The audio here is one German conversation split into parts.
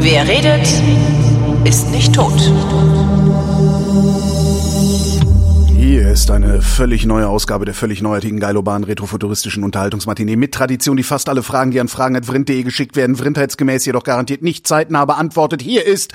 Wer redet, ist nicht tot. Hier ist eine völlig neue Ausgabe der völlig neuartigen, geiloban, retrofuturistischen Unterhaltungsmatinee mit Tradition, die fast alle Fragen, die an fragen.vrind.de geschickt werden, vrindheitsgemäß jedoch garantiert nicht zeitnah beantwortet. Hier ist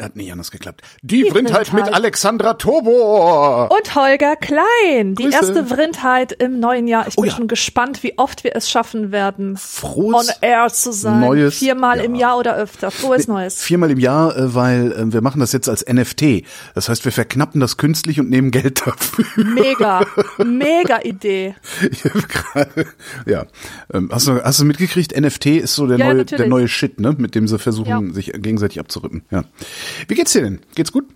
hat nicht anders geklappt. Die, die Vrindheit, Vrindheit mit Alexandra Tobor. Und Holger Klein. Die Grüße. erste Vrindheit im neuen Jahr. Ich oh bin ja. schon gespannt, wie oft wir es schaffen werden, Frohes on air zu sein. Neues Viermal ja. im Jahr oder öfter. Frohes nee, Neues. Viermal im Jahr, äh, weil äh, wir machen das jetzt als NFT. Das heißt, wir verknappen das künstlich und nehmen Geld dafür. Mega. Mega Idee. ja. Ähm, hast du, hast du mitgekriegt? NFT ist so der ja, neue, der neue Shit, ne? Mit dem sie versuchen, sich gegenseitig abzurippen. Ja. Wie geht's dir denn? Geht's gut?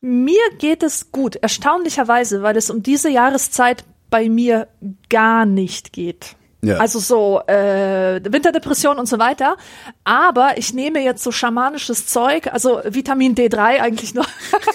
Mir geht es gut, erstaunlicherweise, weil es um diese Jahreszeit bei mir gar nicht geht. Ja. Also so äh, Winterdepression und so weiter. Aber ich nehme jetzt so schamanisches Zeug, also Vitamin D3 eigentlich nur.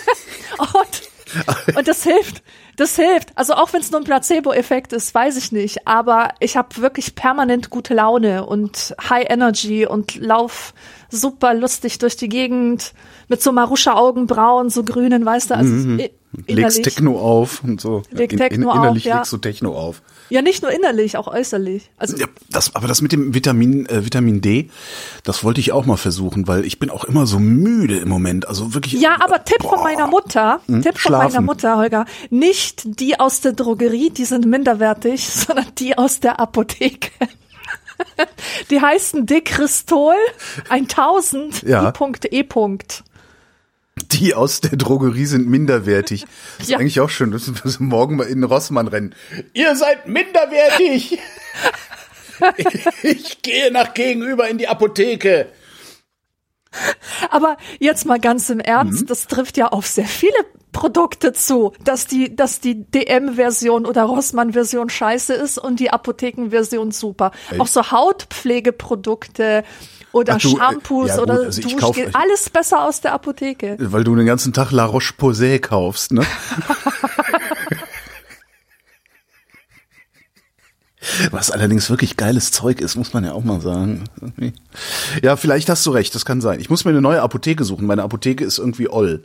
und, und das hilft. Das hilft. Also auch wenn es nur ein Placebo-Effekt ist, weiß ich nicht. Aber ich habe wirklich permanent gute Laune und High Energy und lauf super lustig durch die Gegend mit so Maruscha-Augenbrauen, so grünen, weißt du, also mhm. Legst Techno auf und so. Leg Techno in, innerlich auf, ja. legst du Techno auf. Ja, nicht nur innerlich, auch äußerlich. Also ja, das, aber das mit dem Vitamin, äh, Vitamin D, das wollte ich auch mal versuchen, weil ich bin auch immer so müde im Moment. Also wirklich. Ja, aber Tipp boah. von meiner Mutter, hm? Tipp Schlafen. von meiner Mutter, Holger, nicht die aus der Drogerie, die sind minderwertig, sondern die aus der Apotheke. Die heißen Dekristol 1000 ja. I.E. Die aus der Drogerie sind minderwertig. Das ja. ist eigentlich auch schön. Das ist morgen mal in den Rossmann rennen. Ihr seid minderwertig! ich, ich gehe nach gegenüber in die Apotheke. Aber jetzt mal ganz im Ernst, mhm. das trifft ja auf sehr viele Produkte zu, dass die, dass die DM-Version oder Rossmann-Version scheiße ist und die Apotheken-Version super. Echt? Auch so Hautpflegeprodukte oder du, äh, Shampoos ja, oder also Duschgel, alles besser aus der Apotheke. Weil du den ganzen Tag La Roche-Posay kaufst, ne? Was allerdings wirklich geiles Zeug ist, muss man ja auch mal sagen. Ja, vielleicht hast du recht, das kann sein. Ich muss mir eine neue Apotheke suchen. Meine Apotheke ist irgendwie oll.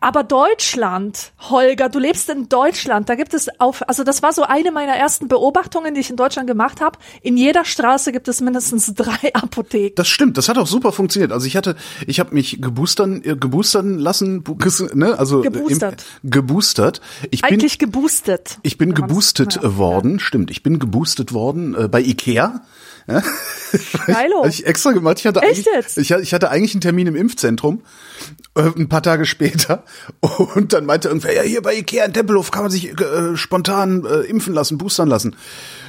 Aber Deutschland, Holger, du lebst in Deutschland, da gibt es auf, also das war so eine meiner ersten Beobachtungen, die ich in Deutschland gemacht habe. In jeder Straße gibt es mindestens drei Apotheken. Das stimmt, das hat auch super funktioniert. Also ich hatte, ich habe mich geboostern, äh, geboostern lassen, ne, also geboostert. Im, geboostert. Ich Eigentlich bin, geboostet. Ich bin geboostet worden, ja. stimmt. Ich bin geboostet worden äh, bei Ikea. Ja? Geilo. Ich extra gemacht. Ich hatte, Echt jetzt? Ich, ich hatte eigentlich einen Termin im Impfzentrum, äh, ein paar Tage später. Und dann meinte irgendwer, ja, hier bei Ikea in Tempelhof kann man sich äh, spontan äh, impfen lassen, boostern lassen.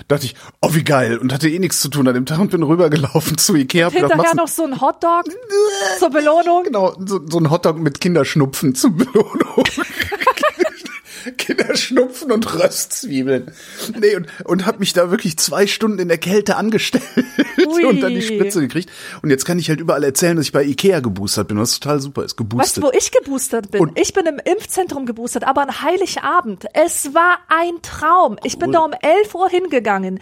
Dachte ich, oh wie geil. Und hatte eh nichts zu tun an dem Tag und bin rübergelaufen zu Ikea. Und hinterher gedacht, noch so ein Hotdog zur Belohnung. Genau, so, so ein Hotdog mit Kinderschnupfen zur Belohnung. Kinderschnupfen und Röstzwiebeln. Nee, und, und hab mich da wirklich zwei Stunden in der Kälte angestellt Ui. und dann die Spritze gekriegt. Und jetzt kann ich halt überall erzählen, dass ich bei Ikea geboostert bin, was total super ist. Geboostet. Weißt du, wo ich geboostert bin? Und ich bin im Impfzentrum geboostert, aber an Heiligabend. Es war ein Traum. Cool. Ich bin da um 11 Uhr hingegangen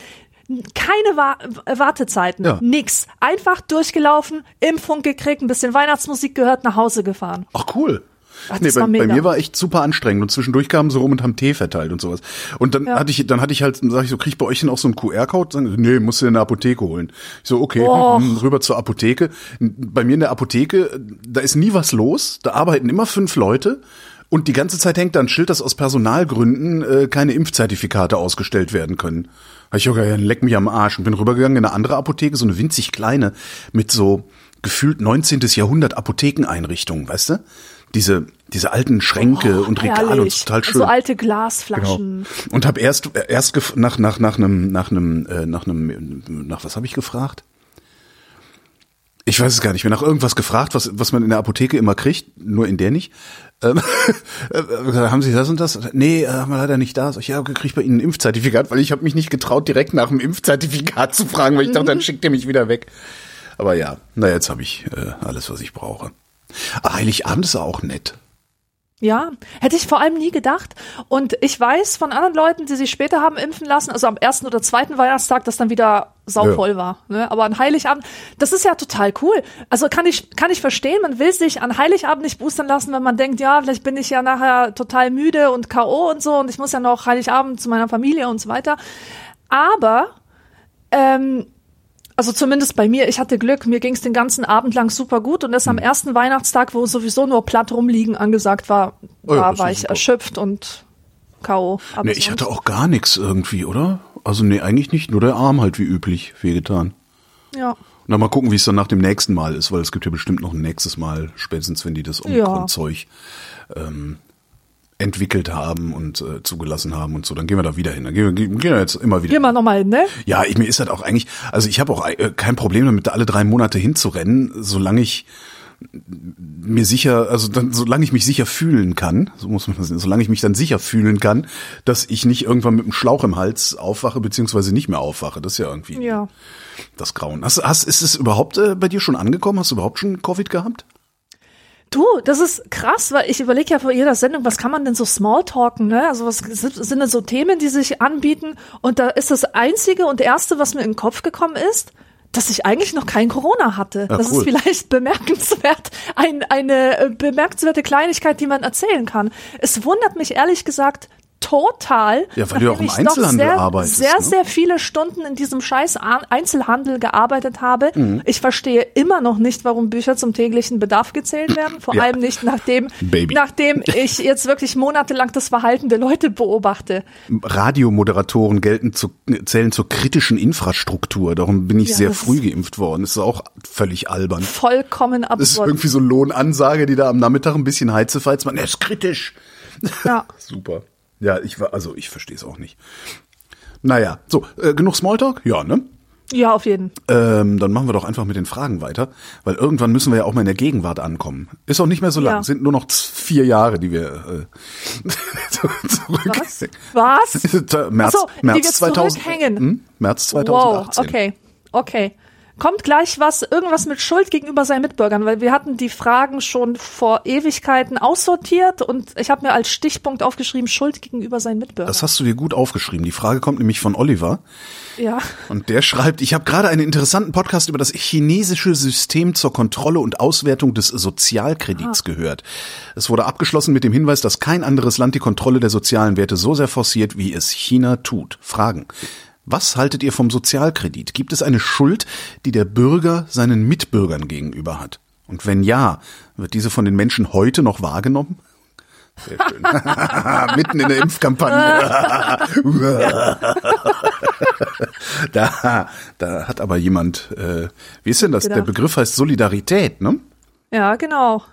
keine Wa Wartezeiten, ja. nix. Einfach durchgelaufen, Impfung gekriegt, ein bisschen Weihnachtsmusik gehört, nach Hause gefahren. Ach cool. Ach, nee, bei, bei, mir war echt super anstrengend und zwischendurch kamen sie rum und haben Tee verteilt und sowas. Und dann ja. hatte ich, dann hatte ich halt, sag ich so, krieg ich bei euch denn auch so einen QR-Code? Nee, musst du in der Apotheke holen. Ich so, okay, oh. rüber zur Apotheke. Bei mir in der Apotheke, da ist nie was los, da arbeiten immer fünf Leute. Und die ganze Zeit hängt da ein Schild, dass aus Personalgründen äh, keine Impfzertifikate ausgestellt werden können. Hab ich okay, leck mich am Arsch und bin rübergegangen in eine andere Apotheke, so eine winzig kleine, mit so gefühlt 19. Jahrhundert Apothekeneinrichtungen, weißt du? Diese diese alten Schränke oh, und Regale herrlich. und total schön. So alte Glasflaschen. Genau. Und habe erst erst nach nach nach einem nach einem äh, nach einem nach was habe ich gefragt? Ich weiß es gar nicht mehr. Nach irgendwas gefragt, was was man in der Apotheke immer kriegt, nur in der nicht. Ähm, äh, haben Sie das und das? Nee, äh, haben wir leider nicht da. So, ja, okay, krieg bei Ihnen ein Impfzertifikat, weil ich habe mich nicht getraut, direkt nach dem Impfzertifikat zu fragen, weil ich dachte, dann schickt ihr mich wieder weg. Aber ja, na jetzt habe ich äh, alles, was ich brauche. Heiligabend ist auch nett. Ja, hätte ich vor allem nie gedacht. Und ich weiß von anderen Leuten, die sich später haben impfen lassen, also am ersten oder zweiten Weihnachtstag, dass dann wieder sauvoll ja. war. Ne? Aber an Heiligabend, das ist ja total cool. Also kann ich, kann ich verstehen, man will sich an Heiligabend nicht boostern lassen, wenn man denkt, ja, vielleicht bin ich ja nachher total müde und K.O. und so und ich muss ja noch Heiligabend zu meiner Familie und so weiter. Aber ähm, also zumindest bei mir, ich hatte Glück, mir ging es den ganzen Abend lang super gut und erst am hm. ersten Weihnachtstag, wo sowieso nur platt rumliegen angesagt war, oh ja, war ich super. erschöpft und K.O. Nee, ich hatte auch gar nichts irgendwie, oder? Also nee, eigentlich nicht, nur der Arm halt wie üblich wehgetan. Ja. Und dann mal gucken, wie es dann nach dem nächsten Mal ist, weil es gibt ja bestimmt noch ein nächstes Mal, spätestens wenn die das Omikron-Zeug ähm, entwickelt haben und äh, zugelassen haben und so, dann gehen wir da wieder hin. Dann gehen wir, gehen wir jetzt immer wieder. Gehen wir nochmal hin, ne? Ja, ich, mir ist halt auch eigentlich, also ich habe auch äh, kein Problem damit, alle drei Monate hinzurennen, solange ich mir sicher, also dann, solange ich mich sicher fühlen kann, so muss man das sehen, solange ich mich dann sicher fühlen kann, dass ich nicht irgendwann mit einem Schlauch im Hals aufwache, beziehungsweise nicht mehr aufwache. Das ist ja irgendwie ja. das Grauen. Hast, hast, ist es überhaupt äh, bei dir schon angekommen? Hast du überhaupt schon Covid gehabt? Du, das ist krass, weil ich überlege ja vor jeder Sendung, was kann man denn so Smalltalken, ne? Also was sind denn so Themen, die sich anbieten? Und da ist das einzige und erste, was mir in den Kopf gekommen ist, dass ich eigentlich noch kein Corona hatte. Ja, das cool. ist vielleicht bemerkenswert, ein, eine äh, bemerkenswerte Kleinigkeit, die man erzählen kann. Es wundert mich ehrlich gesagt total. Ja, weil du auch im Einzelhandel sehr, arbeitest. Sehr, ne? sehr viele Stunden in diesem scheiß Einzelhandel gearbeitet habe. Mhm. Ich verstehe immer noch nicht, warum Bücher zum täglichen Bedarf gezählt werden. Vor ja. allem nicht nachdem, Baby. nachdem ich jetzt wirklich monatelang das Verhalten der Leute beobachte. Radiomoderatoren gelten zu, zählen zur kritischen Infrastruktur. Darum bin ich ja, sehr früh geimpft worden. Das ist auch völlig albern. Vollkommen absurd. Das ist irgendwie so Lohnansage, die da am Nachmittag ein bisschen heizefeiz man. Er ist kritisch. Ja. Super. Ja, ich war, also ich verstehe es auch nicht. Naja, so, äh, genug Smalltalk? Ja, ne? Ja, auf jeden. Ähm, dann machen wir doch einfach mit den Fragen weiter, weil irgendwann müssen wir ja auch mal in der Gegenwart ankommen. Ist auch nicht mehr so lang, ja. sind nur noch vier Jahre, die wir äh, zurück. Was? Was? März, so, März 2000. Hm? März 2018. Wow, okay, okay kommt gleich was, irgendwas mit Schuld gegenüber seinen Mitbürgern, weil wir hatten die Fragen schon vor Ewigkeiten aussortiert und ich habe mir als Stichpunkt aufgeschrieben, Schuld gegenüber seinen Mitbürgern. Das hast du dir gut aufgeschrieben. Die Frage kommt nämlich von Oliver. Ja. Und der schreibt, ich habe gerade einen interessanten Podcast über das chinesische System zur Kontrolle und Auswertung des Sozialkredits ah. gehört. Es wurde abgeschlossen mit dem Hinweis, dass kein anderes Land die Kontrolle der sozialen Werte so sehr forciert, wie es China tut. Fragen. Was haltet ihr vom Sozialkredit? Gibt es eine Schuld, die der Bürger seinen Mitbürgern gegenüber hat? Und wenn ja, wird diese von den Menschen heute noch wahrgenommen? Sehr schön. Mitten in der Impfkampagne. da, da hat aber jemand, äh, wie ist denn das? Genau. Der Begriff heißt Solidarität, ne? Ja, genau.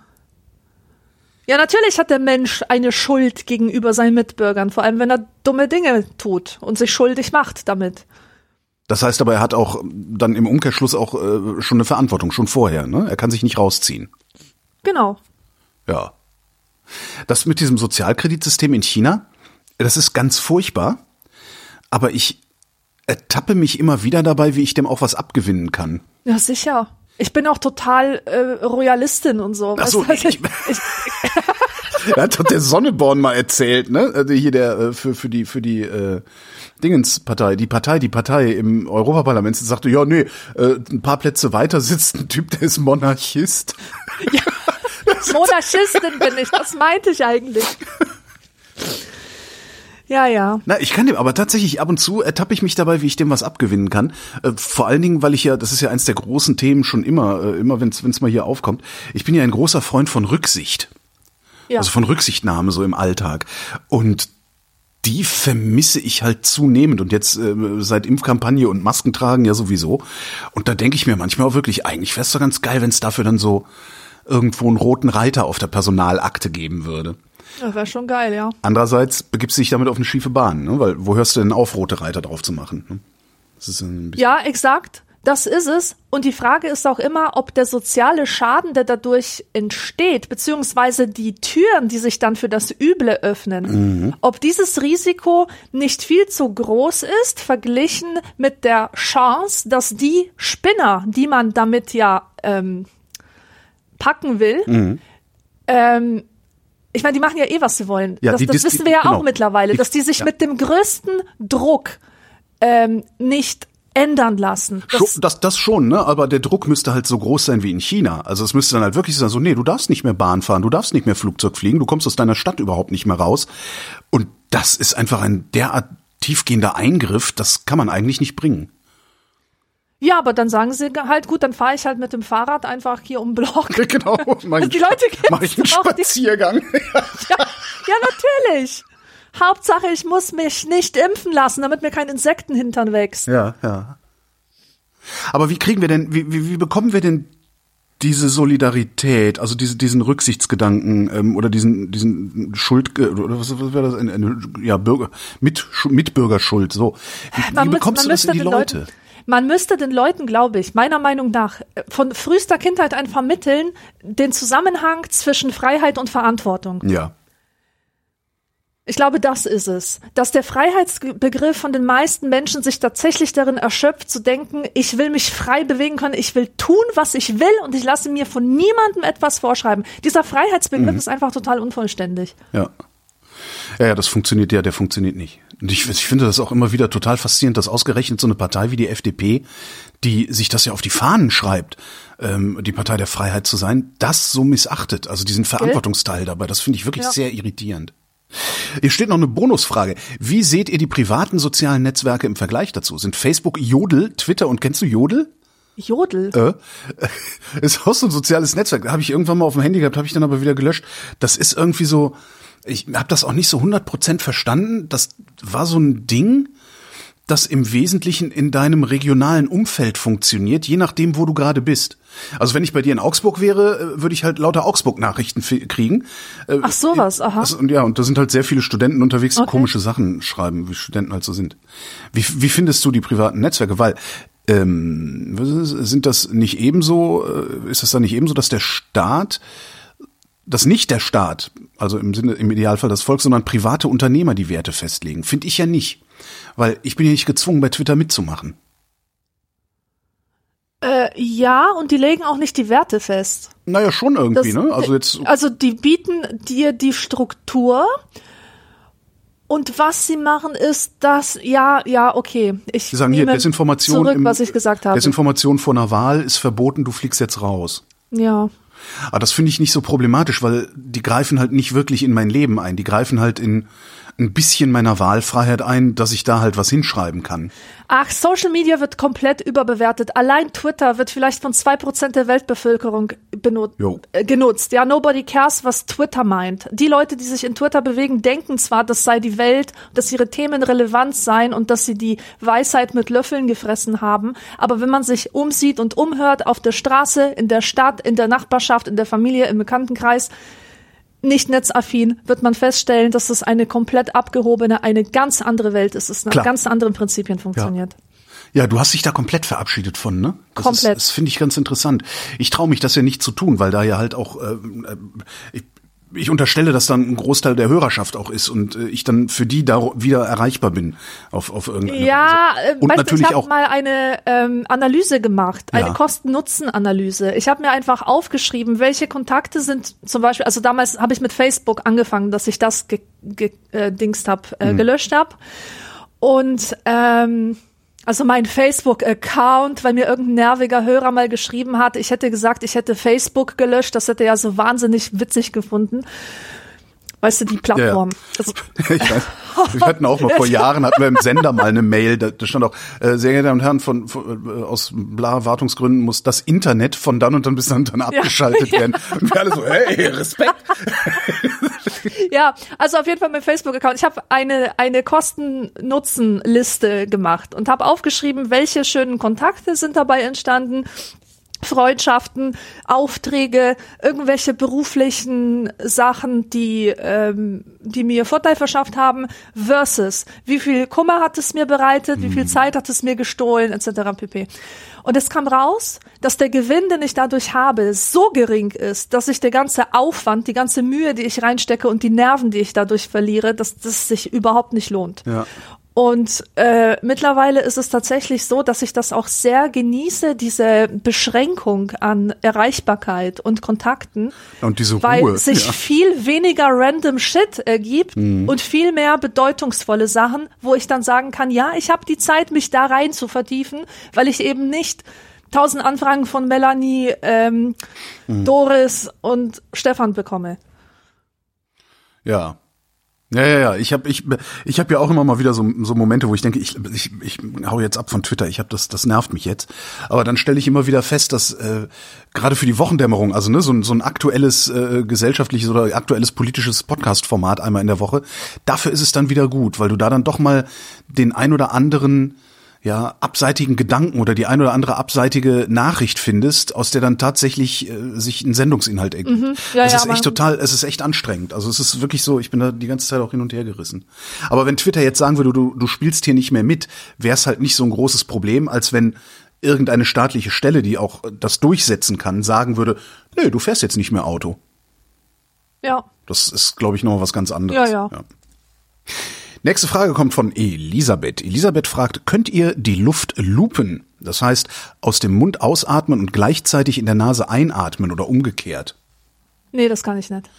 Ja, natürlich hat der Mensch eine Schuld gegenüber seinen Mitbürgern, vor allem wenn er dumme Dinge tut und sich schuldig macht damit. Das heißt aber, er hat auch dann im Umkehrschluss auch äh, schon eine Verantwortung, schon vorher, ne? Er kann sich nicht rausziehen. Genau. Ja. Das mit diesem Sozialkreditsystem in China, das ist ganz furchtbar, aber ich ertappe mich immer wieder dabei, wie ich dem auch was abgewinnen kann. Ja, sicher. Ich bin auch total äh, Royalistin und so. Ach so, weißt du, ich, ich, da hat doch der Sonneborn mal erzählt, ne? Also hier der äh, für für die für die äh, Dingenspartei, die Partei, die Partei im Europaparlament sagte, ja, nee, äh, ein paar Plätze weiter sitzt ein Typ, der ist Monarchist. Ja, Monarchistin bin ich, das meinte ich eigentlich. Ja, ja. Na, ich kann dem, aber tatsächlich ab und zu ertappe ich mich dabei, wie ich dem was abgewinnen kann. Äh, vor allen Dingen, weil ich ja, das ist ja eins der großen Themen schon immer, äh, immer wenn es mal hier aufkommt. Ich bin ja ein großer Freund von Rücksicht. Ja. Also von Rücksichtnahme so im Alltag. Und die vermisse ich halt zunehmend und jetzt äh, seit Impfkampagne und Maskentragen ja sowieso. Und da denke ich mir manchmal auch wirklich, eigentlich wäre es doch ganz geil, wenn es dafür dann so irgendwo einen roten Reiter auf der Personalakte geben würde. Das wäre schon geil, ja. Andererseits begibst du dich damit auf eine schiefe Bahn, ne? weil wo hörst du denn auf, rote Reiter drauf zu machen? Ne? ja, exakt. Das ist es. Und die Frage ist auch immer, ob der soziale Schaden, der dadurch entsteht, beziehungsweise die Türen, die sich dann für das Üble öffnen, mhm. ob dieses Risiko nicht viel zu groß ist, verglichen mit der Chance, dass die Spinner, die man damit ja ähm, packen will, mhm. ähm, ich meine, die machen ja eh, was sie wollen. Ja, das, das wissen wir ja genau. auch mittlerweile, dass die sich ja. mit dem größten Druck ähm, nicht ändern lassen. Das, das, das schon, ne? Aber der Druck müsste halt so groß sein wie in China. Also es müsste dann halt wirklich sein, so, nee, du darfst nicht mehr Bahn fahren, du darfst nicht mehr Flugzeug fliegen, du kommst aus deiner Stadt überhaupt nicht mehr raus. Und das ist einfach ein derart tiefgehender Eingriff, das kann man eigentlich nicht bringen. Ja, aber dann sagen sie halt, gut, dann fahre ich halt mit dem Fahrrad einfach hier um Block. Genau. Mach ich, die Leute mach ich einen Spaziergang. ja, ja, natürlich. Hauptsache, ich muss mich nicht impfen lassen, damit mir kein Insektenhintern wächst. Ja, ja. Aber wie kriegen wir denn, wie, wie, wie bekommen wir denn diese Solidarität, also diese, diesen Rücksichtsgedanken ähm, oder diesen, diesen Schuld äh, oder was, was wäre das? Eine, eine, ja, Bürger, Mit, Mitbürgerschuld. So, wie, wie bekommst du das in die Leute? Leuten, man müsste den Leuten, glaube ich, meiner Meinung nach, von frühester Kindheit an vermitteln, den Zusammenhang zwischen Freiheit und Verantwortung. Ja. Ich glaube, das ist es. Dass der Freiheitsbegriff von den meisten Menschen sich tatsächlich darin erschöpft, zu denken, ich will mich frei bewegen können, ich will tun, was ich will und ich lasse mir von niemandem etwas vorschreiben. Dieser Freiheitsbegriff mhm. ist einfach total unvollständig. Ja. Ja, ja, das funktioniert ja, der funktioniert nicht. Und ich, ich finde das auch immer wieder total faszinierend, dass ausgerechnet so eine Partei wie die FDP, die sich das ja auf die Fahnen schreibt, ähm, die Partei der Freiheit zu sein, das so missachtet. Also diesen Verantwortungsteil dabei, das finde ich wirklich ja. sehr irritierend. Hier steht noch eine Bonusfrage. Wie seht ihr die privaten sozialen Netzwerke im Vergleich dazu? Sind Facebook, Jodel, Twitter und kennst du Jodel? Jodel? Äh, ist auch so ein soziales Netzwerk. Habe ich irgendwann mal auf dem Handy gehabt, habe ich dann aber wieder gelöscht. Das ist irgendwie so, ich habe das auch nicht so 100% verstanden. Das war so ein Ding, das im Wesentlichen in deinem regionalen Umfeld funktioniert, je nachdem, wo du gerade bist. Also wenn ich bei dir in Augsburg wäre, äh, würde ich halt lauter Augsburg-Nachrichten kriegen. Äh, Ach sowas, aha. Also, und ja, und da sind halt sehr viele Studenten unterwegs, die okay. komische Sachen schreiben, wie Studenten halt so sind. Wie, wie findest du die privaten Netzwerke? Weil ähm, sind das nicht ebenso, äh, ist das dann nicht ebenso, dass der Staat dass nicht der Staat, also im Sinne, im Idealfall das Volk, sondern private Unternehmer die Werte festlegen. Finde ich ja nicht. Weil ich bin ja nicht gezwungen, bei Twitter mitzumachen. Äh, ja, und die legen auch nicht die Werte fest. Naja, schon irgendwie, das, ne? Also jetzt. Also die bieten dir die Struktur. Und was sie machen ist, dass, ja, ja, okay. Ich sie sagen hier, Desinformation zurück, im, was ich gesagt habe. Desinformation vor einer Wahl ist verboten, du fliegst jetzt raus. Ja. Aber das finde ich nicht so problematisch, weil die greifen halt nicht wirklich in mein Leben ein. Die greifen halt in ein bisschen meiner Wahlfreiheit ein, dass ich da halt was hinschreiben kann. Ach, Social Media wird komplett überbewertet. Allein Twitter wird vielleicht von zwei Prozent der Weltbevölkerung äh, genutzt. Ja, nobody cares, was Twitter meint. Die Leute, die sich in Twitter bewegen, denken zwar, das sei die Welt, dass ihre Themen relevant seien und dass sie die Weisheit mit Löffeln gefressen haben. Aber wenn man sich umsieht und umhört auf der Straße, in der Stadt, in der Nachbarschaft, in der Familie, im Bekanntenkreis, nicht netzaffin, wird man feststellen, dass es eine komplett abgehobene, eine ganz andere Welt ist, es nach Klar. ganz anderen Prinzipien funktioniert. Ja. Ja, du hast dich da komplett verabschiedet von, ne? Das komplett. Ist, das finde ich ganz interessant. Ich traue mich das ja nicht zu tun, weil da ja halt auch, äh, äh ich, ich unterstelle, dass dann ein Großteil der Hörerschaft auch ist und äh, ich dann für die da wieder erreichbar bin auf, auf irgendeine Ja, Weise. Äh, und weißt, natürlich ich habe mal eine ähm, Analyse gemacht, eine ja. Kosten-Nutzen-Analyse. Ich habe mir einfach aufgeschrieben, welche Kontakte sind zum Beispiel, also damals habe ich mit Facebook angefangen, dass ich das gedingst ge, äh, habe, äh, mhm. gelöscht habe. Und ähm, also mein Facebook-Account, weil mir irgendein nerviger Hörer mal geschrieben hat, ich hätte gesagt, ich hätte Facebook gelöscht, das hätte er ja so wahnsinnig witzig gefunden. Weißt du, die Plattform. Ja. Also, ich weiß. Wir hatten auch mal vor Jahren, hatten wir im Sender mal eine Mail, da, da stand auch, äh, sehr geehrte Damen und Herren, von, von, äh, aus bla Wartungsgründen muss das Internet von dann und dann bis dann, dann abgeschaltet ja. werden. Und wir alle so, hey, Respekt. ja, also auf jeden Fall mein Facebook-Account. Ich habe eine, eine Kosten-Nutzen-Liste gemacht und habe aufgeschrieben, welche schönen Kontakte sind dabei entstanden, Freundschaften, Aufträge, irgendwelche beruflichen Sachen, die, ähm, die mir Vorteil verschafft haben, versus wie viel Kummer hat es mir bereitet, wie viel mhm. Zeit hat es mir gestohlen, etc. pp. Und es kam raus, dass der Gewinn, den ich dadurch habe, so gering ist, dass sich der ganze Aufwand, die ganze Mühe, die ich reinstecke und die Nerven, die ich dadurch verliere, dass das sich überhaupt nicht lohnt. Ja. Und äh, mittlerweile ist es tatsächlich so, dass ich das auch sehr genieße, diese Beschränkung an Erreichbarkeit und Kontakten. Und diese Ruhe. Weil sich ja. viel weniger random Shit ergibt mhm. und viel mehr bedeutungsvolle Sachen, wo ich dann sagen kann, ja, ich habe die Zeit, mich da rein zu vertiefen, weil ich eben nicht tausend Anfragen von Melanie, ähm, mhm. Doris und Stefan bekomme. Ja, ja, ja, ja. Ich habe ich, ich hab ja auch immer mal wieder so, so Momente, wo ich denke, ich, ich, ich hau jetzt ab von Twitter, ich habe das, das nervt mich jetzt. Aber dann stelle ich immer wieder fest, dass äh, gerade für die Wochendämmerung, also ne, so, so ein aktuelles äh, gesellschaftliches oder aktuelles politisches Podcast-Format einmal in der Woche, dafür ist es dann wieder gut, weil du da dann doch mal den ein oder anderen ja, abseitigen Gedanken oder die ein oder andere abseitige Nachricht findest, aus der dann tatsächlich äh, sich ein Sendungsinhalt ergibt. Mhm. Ja, es ja, ist echt total, es ist echt anstrengend. Also es ist wirklich so, ich bin da die ganze Zeit auch hin und her gerissen. Aber wenn Twitter jetzt sagen würde, du, du spielst hier nicht mehr mit, wäre es halt nicht so ein großes Problem, als wenn irgendeine staatliche Stelle, die auch das durchsetzen kann, sagen würde, nee, du fährst jetzt nicht mehr Auto. Ja. Das ist, glaube ich, noch was ganz anderes. Ja, ja. ja. Nächste Frage kommt von Elisabeth. Elisabeth fragt, könnt ihr die Luft lupen? Das heißt, aus dem Mund ausatmen und gleichzeitig in der Nase einatmen oder umgekehrt? Nee, das kann ich nicht.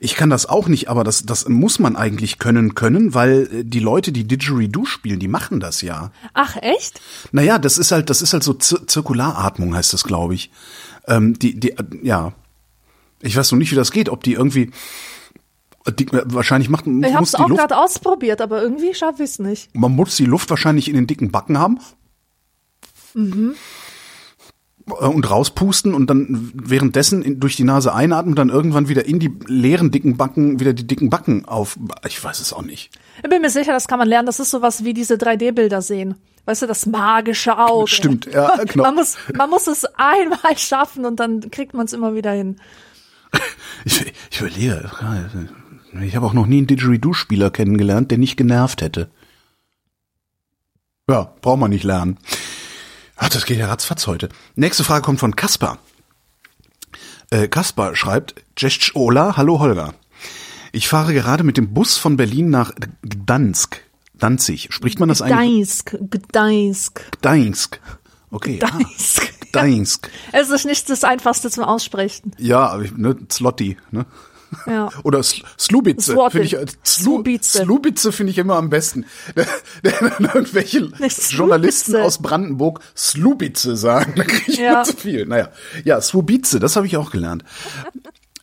Ich kann das auch nicht, aber das, das muss man eigentlich können können, weil äh, die Leute, die Didgeridoo spielen, die machen das ja. Ach, echt? Naja, das ist halt, das ist halt so Zir Zirkularatmung, heißt das, glaube ich. Ähm, die, die, äh, ja. Ich weiß noch nicht, wie das geht, ob die irgendwie, die, wahrscheinlich macht Ich habe es auch gerade ausprobiert, aber irgendwie schaffe ich es nicht. Man muss die Luft wahrscheinlich in den dicken Backen haben. Mhm. Und rauspusten und dann währenddessen in, durch die Nase einatmen und dann irgendwann wieder in die leeren dicken Backen wieder die dicken Backen auf. Ich weiß es auch nicht. Ich bin mir sicher, das kann man lernen. Das ist sowas wie diese 3D-Bilder sehen. Weißt du, das magische Auge. Stimmt, ja, genau. man, muss, man muss es einmal schaffen und dann kriegt man es immer wieder hin. Ich, ich überlege, ich habe auch noch nie einen Didgeridoo-Spieler kennengelernt, der nicht genervt hätte. Ja, braucht man nicht lernen. Ach, das geht ja ratzfatz heute. Nächste Frage kommt von Kaspar. Äh, Kaspar schreibt, Cześć Ola, hallo Holger. Ich fahre gerade mit dem Bus von Berlin nach Gdansk. Danzig. Spricht man das eigentlich? Gdańsk, Gdańsk. Gdańsk. Okay. Gdańsk. Ah, Gdańsk. Es ist nicht das einfachste zum Aussprechen. Ja, ne, Zlotti, ne? Ja. Oder Slubice finde ich Slubice, Slubice finde ich immer am besten. Irgendwelche Journalisten aus Brandenburg Slubice sagen, da kriege ich ja. zu viel. Naja, ja, Slubice, das habe ich auch gelernt.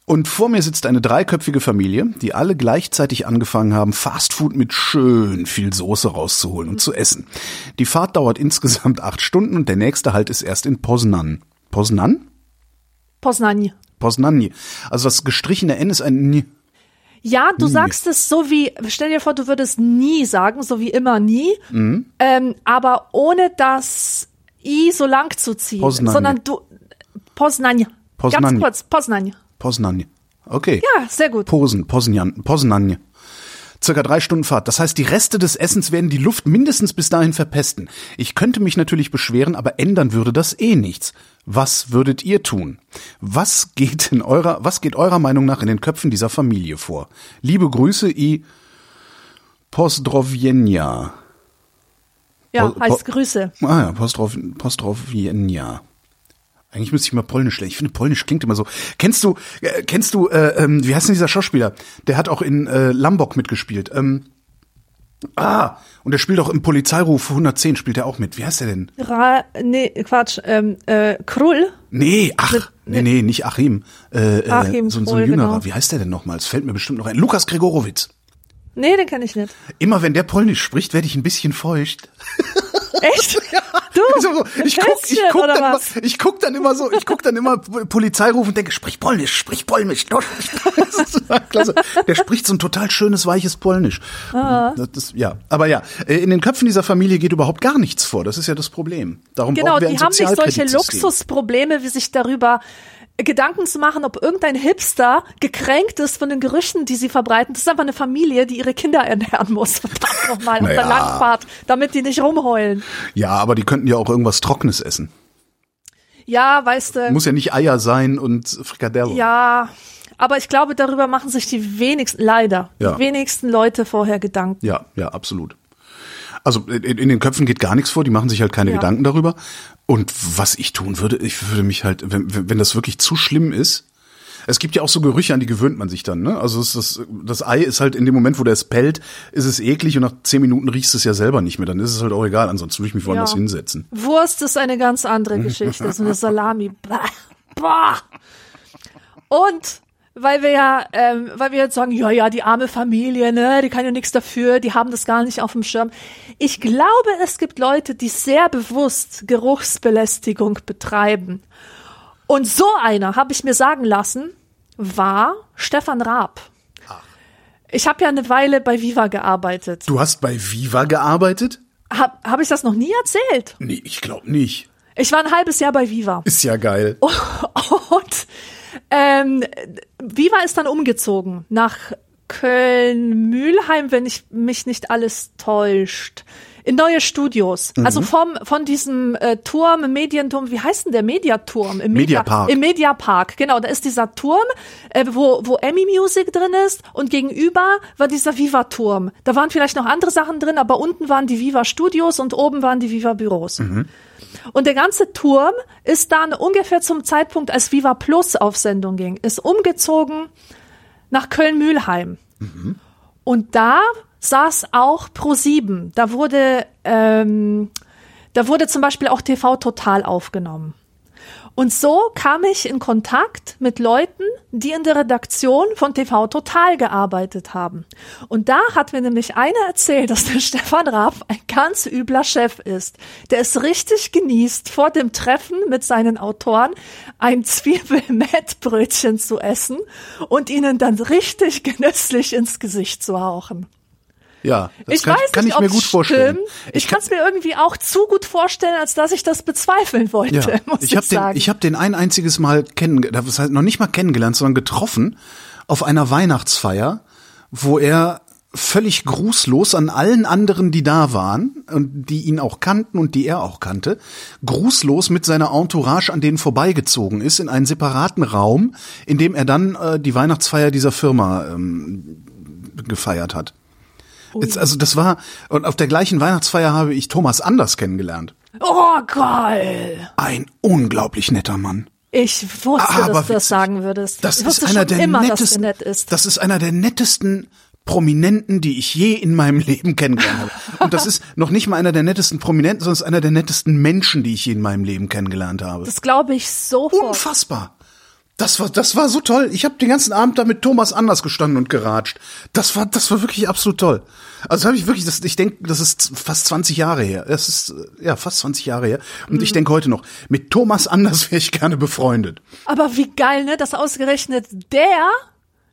Und vor mir sitzt eine dreiköpfige Familie, die alle gleichzeitig angefangen haben, Fastfood mit schön viel Soße rauszuholen und zu essen. Die Fahrt dauert insgesamt acht Stunden und der nächste Halt ist erst in Poznan. Poznan? Poznań. Poznanji. Also das gestrichene N ist ein N. Ja, du nie. sagst es so wie, stell dir vor, du würdest nie sagen, so wie immer nie, mhm. ähm, aber ohne das I so lang zu ziehen, Poznań. sondern du, Poznań. Poznań. Ganz kurz, Poznań. Poznań. Okay. Ja, sehr gut. Posen, Poznań, Poznań circa drei Stunden Fahrt. Das heißt, die Reste des Essens werden die Luft mindestens bis dahin verpesten. Ich könnte mich natürlich beschweren, aber ändern würde das eh nichts. Was würdet ihr tun? Was geht in eurer, was geht eurer Meinung nach in den Köpfen dieser Familie vor? Liebe Grüße, i Postrovjenja. Ja, heißt Grüße. Ah ja, Postrov, Postrovjenja. Eigentlich müsste ich mal Polnisch lernen. Ich finde Polnisch klingt immer so. Kennst du, äh, kennst du, äh, ähm, wie heißt denn dieser Schauspieler? Der hat auch in äh, Lambok mitgespielt. Ähm, ah, und der spielt auch im Polizeiruf 110 spielt er auch mit. Wie heißt der denn? Ra nee, Quatsch, ähm, äh, Krull? Nee, ach, nee, nee, nicht Achim. Äh, äh Achim so, so ein jüngerer. Genau. Wie heißt der denn nochmal? Es fällt mir bestimmt noch ein. Lukas Gregorowitz. Nee, den kenne ich nicht. Immer wenn der Polnisch spricht, werde ich ein bisschen feucht. Echt? ja. Du? So, ich guck, ich guck, dann immer, ich guck dann immer so, ich guck dann immer Polizeiruf und denke, sprich Polnisch, sprich Polnisch. Klasse. Der spricht so ein total schönes, weiches Polnisch. Ah. Das, ja, aber ja, äh, in den Köpfen dieser Familie geht überhaupt gar nichts vor. Das ist ja das Problem. Darum genau, brauchen wir die haben nicht solche Luxusprobleme, wie sich darüber Gedanken zu machen, ob irgendein Hipster gekränkt ist von den Gerüchten, die sie verbreiten. Das ist einfach eine Familie, die ihre Kinder ernähren muss. Verdammt nochmal, naja. auf der Langfahrt, damit die nicht rumheulen. Ja, aber die könnten ja auch irgendwas Trockenes essen. Ja, weißt du. Muss ja nicht Eier sein und Frikadelle. Ja, aber ich glaube, darüber machen sich die wenigsten, leider, ja. die wenigsten Leute vorher Gedanken. Ja, ja, absolut. Also in, in, den Köpfen geht gar nichts vor, die machen sich halt keine ja. Gedanken darüber. Und was ich tun würde, ich würde mich halt, wenn, wenn das wirklich zu schlimm ist, es gibt ja auch so Gerüche, an die gewöhnt man sich dann. Ne? Also das, das Ei ist halt in dem Moment, wo der es pellt, ist es eklig und nach zehn Minuten riechst es ja selber nicht mehr. Dann ist es halt auch egal. Ansonsten würde ich mich woanders ja. hinsetzen. Wurst ist eine ganz andere Geschichte. so eine Salami. Boah. Und weil wir ja, ähm, weil wir jetzt sagen, ja, ja, die arme Familie, ne, die kann ja nichts dafür, die haben das gar nicht auf dem Schirm. Ich glaube, es gibt Leute, die sehr bewusst Geruchsbelästigung betreiben. Und so einer, habe ich mir sagen lassen, war Stefan Raab. Ich habe ja eine Weile bei Viva gearbeitet. Du hast bei Viva gearbeitet? Habe hab ich das noch nie erzählt? Nee, ich glaube nicht. Ich war ein halbes Jahr bei Viva. Ist ja geil. Und ähm, Viva ist dann umgezogen nach Köln-Mühlheim, wenn ich mich nicht alles täuscht. In neue Studios. Mhm. Also vom, von diesem äh, Turm, Medienturm, wie heißt denn der Mediaturm? Im Media, Mediapark. Im Mediapark, genau. Da ist dieser Turm, äh, wo, wo Emmy Music drin ist und gegenüber war dieser Viva-Turm. Da waren vielleicht noch andere Sachen drin, aber unten waren die Viva Studios und oben waren die Viva Büros. Mhm. Und der ganze Turm ist dann ungefähr zum Zeitpunkt, als Viva Plus auf Sendung ging, ist umgezogen nach Köln-Mühlheim. Mhm. Und da saß auch Pro7. Da wurde, ähm, da wurde zum Beispiel auch TV Total aufgenommen. Und so kam ich in Kontakt mit Leuten, die in der Redaktion von TV Total gearbeitet haben. Und da hat mir nämlich einer erzählt, dass der Stefan Raab ein ganz übler Chef ist, der es richtig genießt, vor dem Treffen mit seinen Autoren ein Zwiebelmettbrötchen zu essen und ihnen dann richtig genüsslich ins Gesicht zu hauchen. Ja, das ich kann, weiß kann nicht, ich mir gut vorstellen. Ich, ich kann es mir irgendwie auch zu gut vorstellen, als dass ich das bezweifeln wollte. Ja, muss ich habe den, ich habe den ein einziges Mal kennengelernt, das heißt noch nicht mal kennengelernt, sondern getroffen auf einer Weihnachtsfeier, wo er völlig grußlos an allen anderen, die da waren und die ihn auch kannten und die er auch kannte, grußlos mit seiner Entourage an denen vorbeigezogen ist in einen separaten Raum, in dem er dann äh, die Weihnachtsfeier dieser Firma ähm, gefeiert hat. Jetzt, also das war, und auf der gleichen Weihnachtsfeier habe ich Thomas Anders kennengelernt. Oh, geil. Ein unglaublich netter Mann. Ich wusste, Aber dass du das sagen würdest. Das ist einer der immer, nettesten, nett ist. das ist einer der nettesten Prominenten, die ich je in meinem Leben kennengelernt habe. Und das ist noch nicht mal einer der nettesten Prominenten, sondern es ist einer der nettesten Menschen, die ich je in meinem Leben kennengelernt habe. Das glaube ich sofort. Unfassbar. Das war, das war so toll. Ich habe den ganzen Abend da mit Thomas anders gestanden und geratscht. Das war, das war wirklich absolut toll. Also habe ich wirklich, das, ich denke, das ist fast 20 Jahre her. Das ist ja fast 20 Jahre her. Und mhm. ich denke heute noch, mit Thomas Anders wäre ich gerne befreundet. Aber wie geil, ne? Dass ausgerechnet der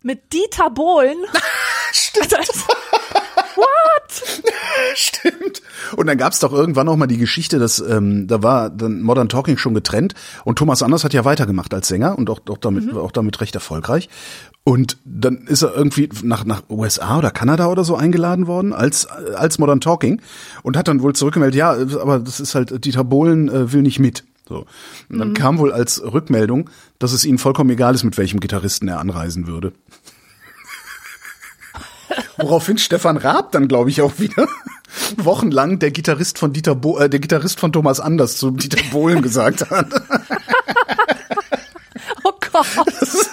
mit Dieter Bohlen. Stimmt. What? Stimmt. Und dann gab's doch irgendwann auch mal die Geschichte, dass ähm, da war dann Modern Talking schon getrennt und Thomas Anders hat ja weitergemacht als Sänger und auch, auch damit mhm. auch damit recht erfolgreich. Und dann ist er irgendwie nach nach USA oder Kanada oder so eingeladen worden als als Modern Talking und hat dann wohl zurückgemeldet, ja, aber das ist halt Dieter Bohlen äh, will nicht mit. So. Und dann mhm. kam wohl als Rückmeldung, dass es ihm vollkommen egal ist, mit welchem Gitarristen er anreisen würde. Woraufhin Stefan Raab dann, glaube ich, auch wieder wochenlang der Gitarrist von Dieter Bo äh, der Gitarrist von Thomas Anders zu Dieter Bohlen gesagt hat. oh Gott.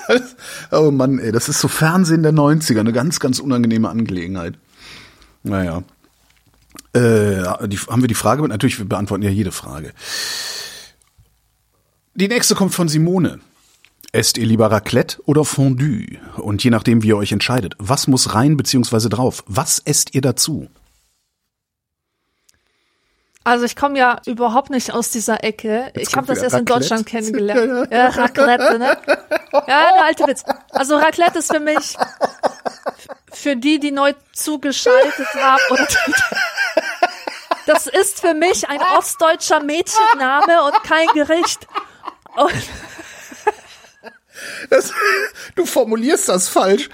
Halt, oh Mann, ey, das ist so Fernsehen der 90er, eine ganz, ganz unangenehme Angelegenheit. Naja. Äh, die, haben wir die Frage? Natürlich, wir beantworten ja jede Frage. Die nächste kommt von Simone. Esst ihr lieber Raclette oder Fondue? Und je nachdem, wie ihr euch entscheidet, was muss rein bzw. drauf? Was esst ihr dazu? Also ich komme ja überhaupt nicht aus dieser Ecke. Jetzt ich habe das erst Raclette. in Deutschland kennengelernt. Ja, Raclette, ne? Ja, der alte Witz. Also Raclette ist für mich, für die, die neu zugeschaltet haben, oder die, das ist für mich ein ostdeutscher Mädchenname und kein Gericht. Und das, du formulierst das falsch.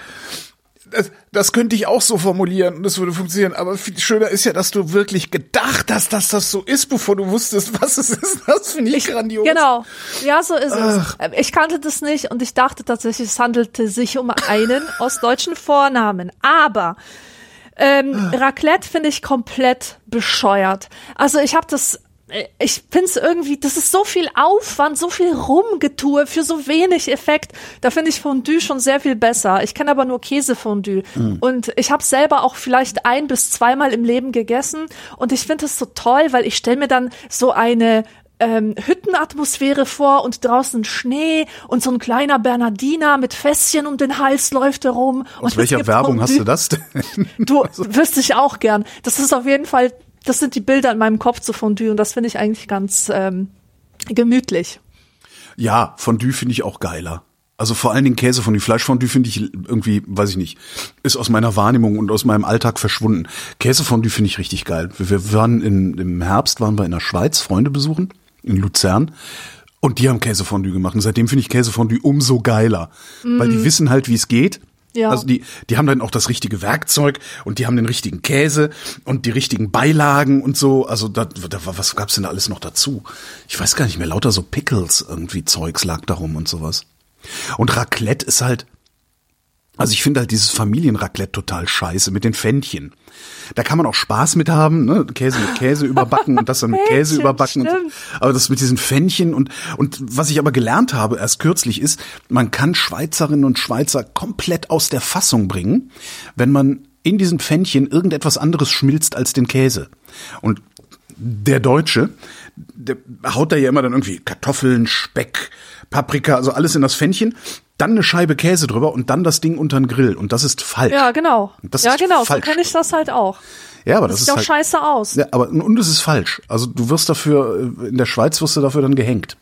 Das, das könnte ich auch so formulieren und das würde funktionieren. Aber viel schöner ist ja, dass du wirklich gedacht hast, dass das so ist, bevor du wusstest, was es ist. Das finde ich, ich, grandios. Genau. Ja, so ist Ach. es. Ich kannte das nicht und ich dachte tatsächlich, es handelte sich um einen ostdeutschen Vornamen. Aber Ähm, Raclette finde ich komplett bescheuert. Also ich habe das ich finde es irgendwie, das ist so viel Aufwand, so viel Rumgetue für so wenig Effekt. Da finde ich Fondue schon sehr viel besser. Ich kenne aber nur Käsefondue. Mhm. Und ich habe selber auch vielleicht ein bis zweimal im Leben gegessen. Und ich finde es so toll, weil ich stelle mir dann so eine ähm, Hüttenatmosphäre vor und draußen Schnee und so ein kleiner Bernardiner mit Fässchen um den Hals läuft herum. Aus welcher Werbung Fondue. hast du das denn? Du also. wüsste ich auch gern. Das ist auf jeden Fall das sind die Bilder in meinem Kopf zu Fondue und das finde ich eigentlich ganz ähm, gemütlich. Ja, Fondue finde ich auch geiler. Also vor allen Dingen Käsefondue, Fleischfondue finde ich irgendwie, weiß ich nicht, ist aus meiner Wahrnehmung und aus meinem Alltag verschwunden. Käsefondue finde ich richtig geil. Wir waren in, im Herbst, waren wir in der Schweiz, Freunde besuchen, in Luzern. Und die haben Käsefondue gemacht. Und seitdem finde ich Käsefondue umso geiler. Mm. Weil die mhm. wissen halt, wie es geht. Ja. Also die, die haben dann auch das richtige Werkzeug und die haben den richtigen Käse und die richtigen Beilagen und so. Also da, da was gab's denn da alles noch dazu? Ich weiß gar nicht mehr. Lauter so Pickles irgendwie Zeugs lag darum und sowas. Und Raclette ist halt, also ich finde halt dieses Familienraclette total scheiße mit den Fännchen. Da kann man auch Spaß mit haben, ne? Käse mit Käse überbacken und das dann mit Käse überbacken. Und, aber das mit diesen Fännchen und, und was ich aber gelernt habe erst kürzlich ist, man kann Schweizerinnen und Schweizer komplett aus der Fassung bringen, wenn man in diesen Pfännchen irgendetwas anderes schmilzt als den Käse. Und der Deutsche, der haut da ja immer dann irgendwie Kartoffeln, Speck, Paprika, also alles in das Pfännchen dann eine Scheibe Käse drüber und dann das Ding unter den Grill. Und das ist falsch. Ja, genau. Das ja, genau. Falsch. So kenne ich das halt auch. Ja, aber das, das sieht ist auch halt, scheiße aus. Ja, aber und es ist falsch. Also du wirst dafür in der Schweiz wirst du dafür dann gehängt.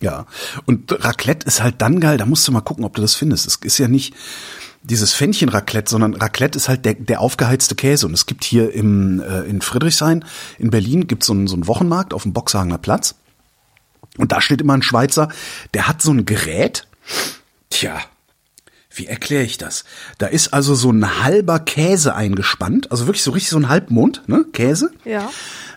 Ja. Und Raclette ist halt dann geil. Da musst du mal gucken, ob du das findest. Es ist ja nicht dieses Fännchen Raclette, sondern Raclette ist halt der, der aufgeheizte Käse. Und es gibt hier im äh, in Friedrichshain in Berlin gibt's so einen, so einen Wochenmarkt auf dem Boxhagener Platz. Und da steht immer ein Schweizer, der hat so ein Gerät. Tja, wie erkläre ich das? Da ist also so ein halber Käse eingespannt, also wirklich so richtig so ein Halbmond, ne, Käse. Ja.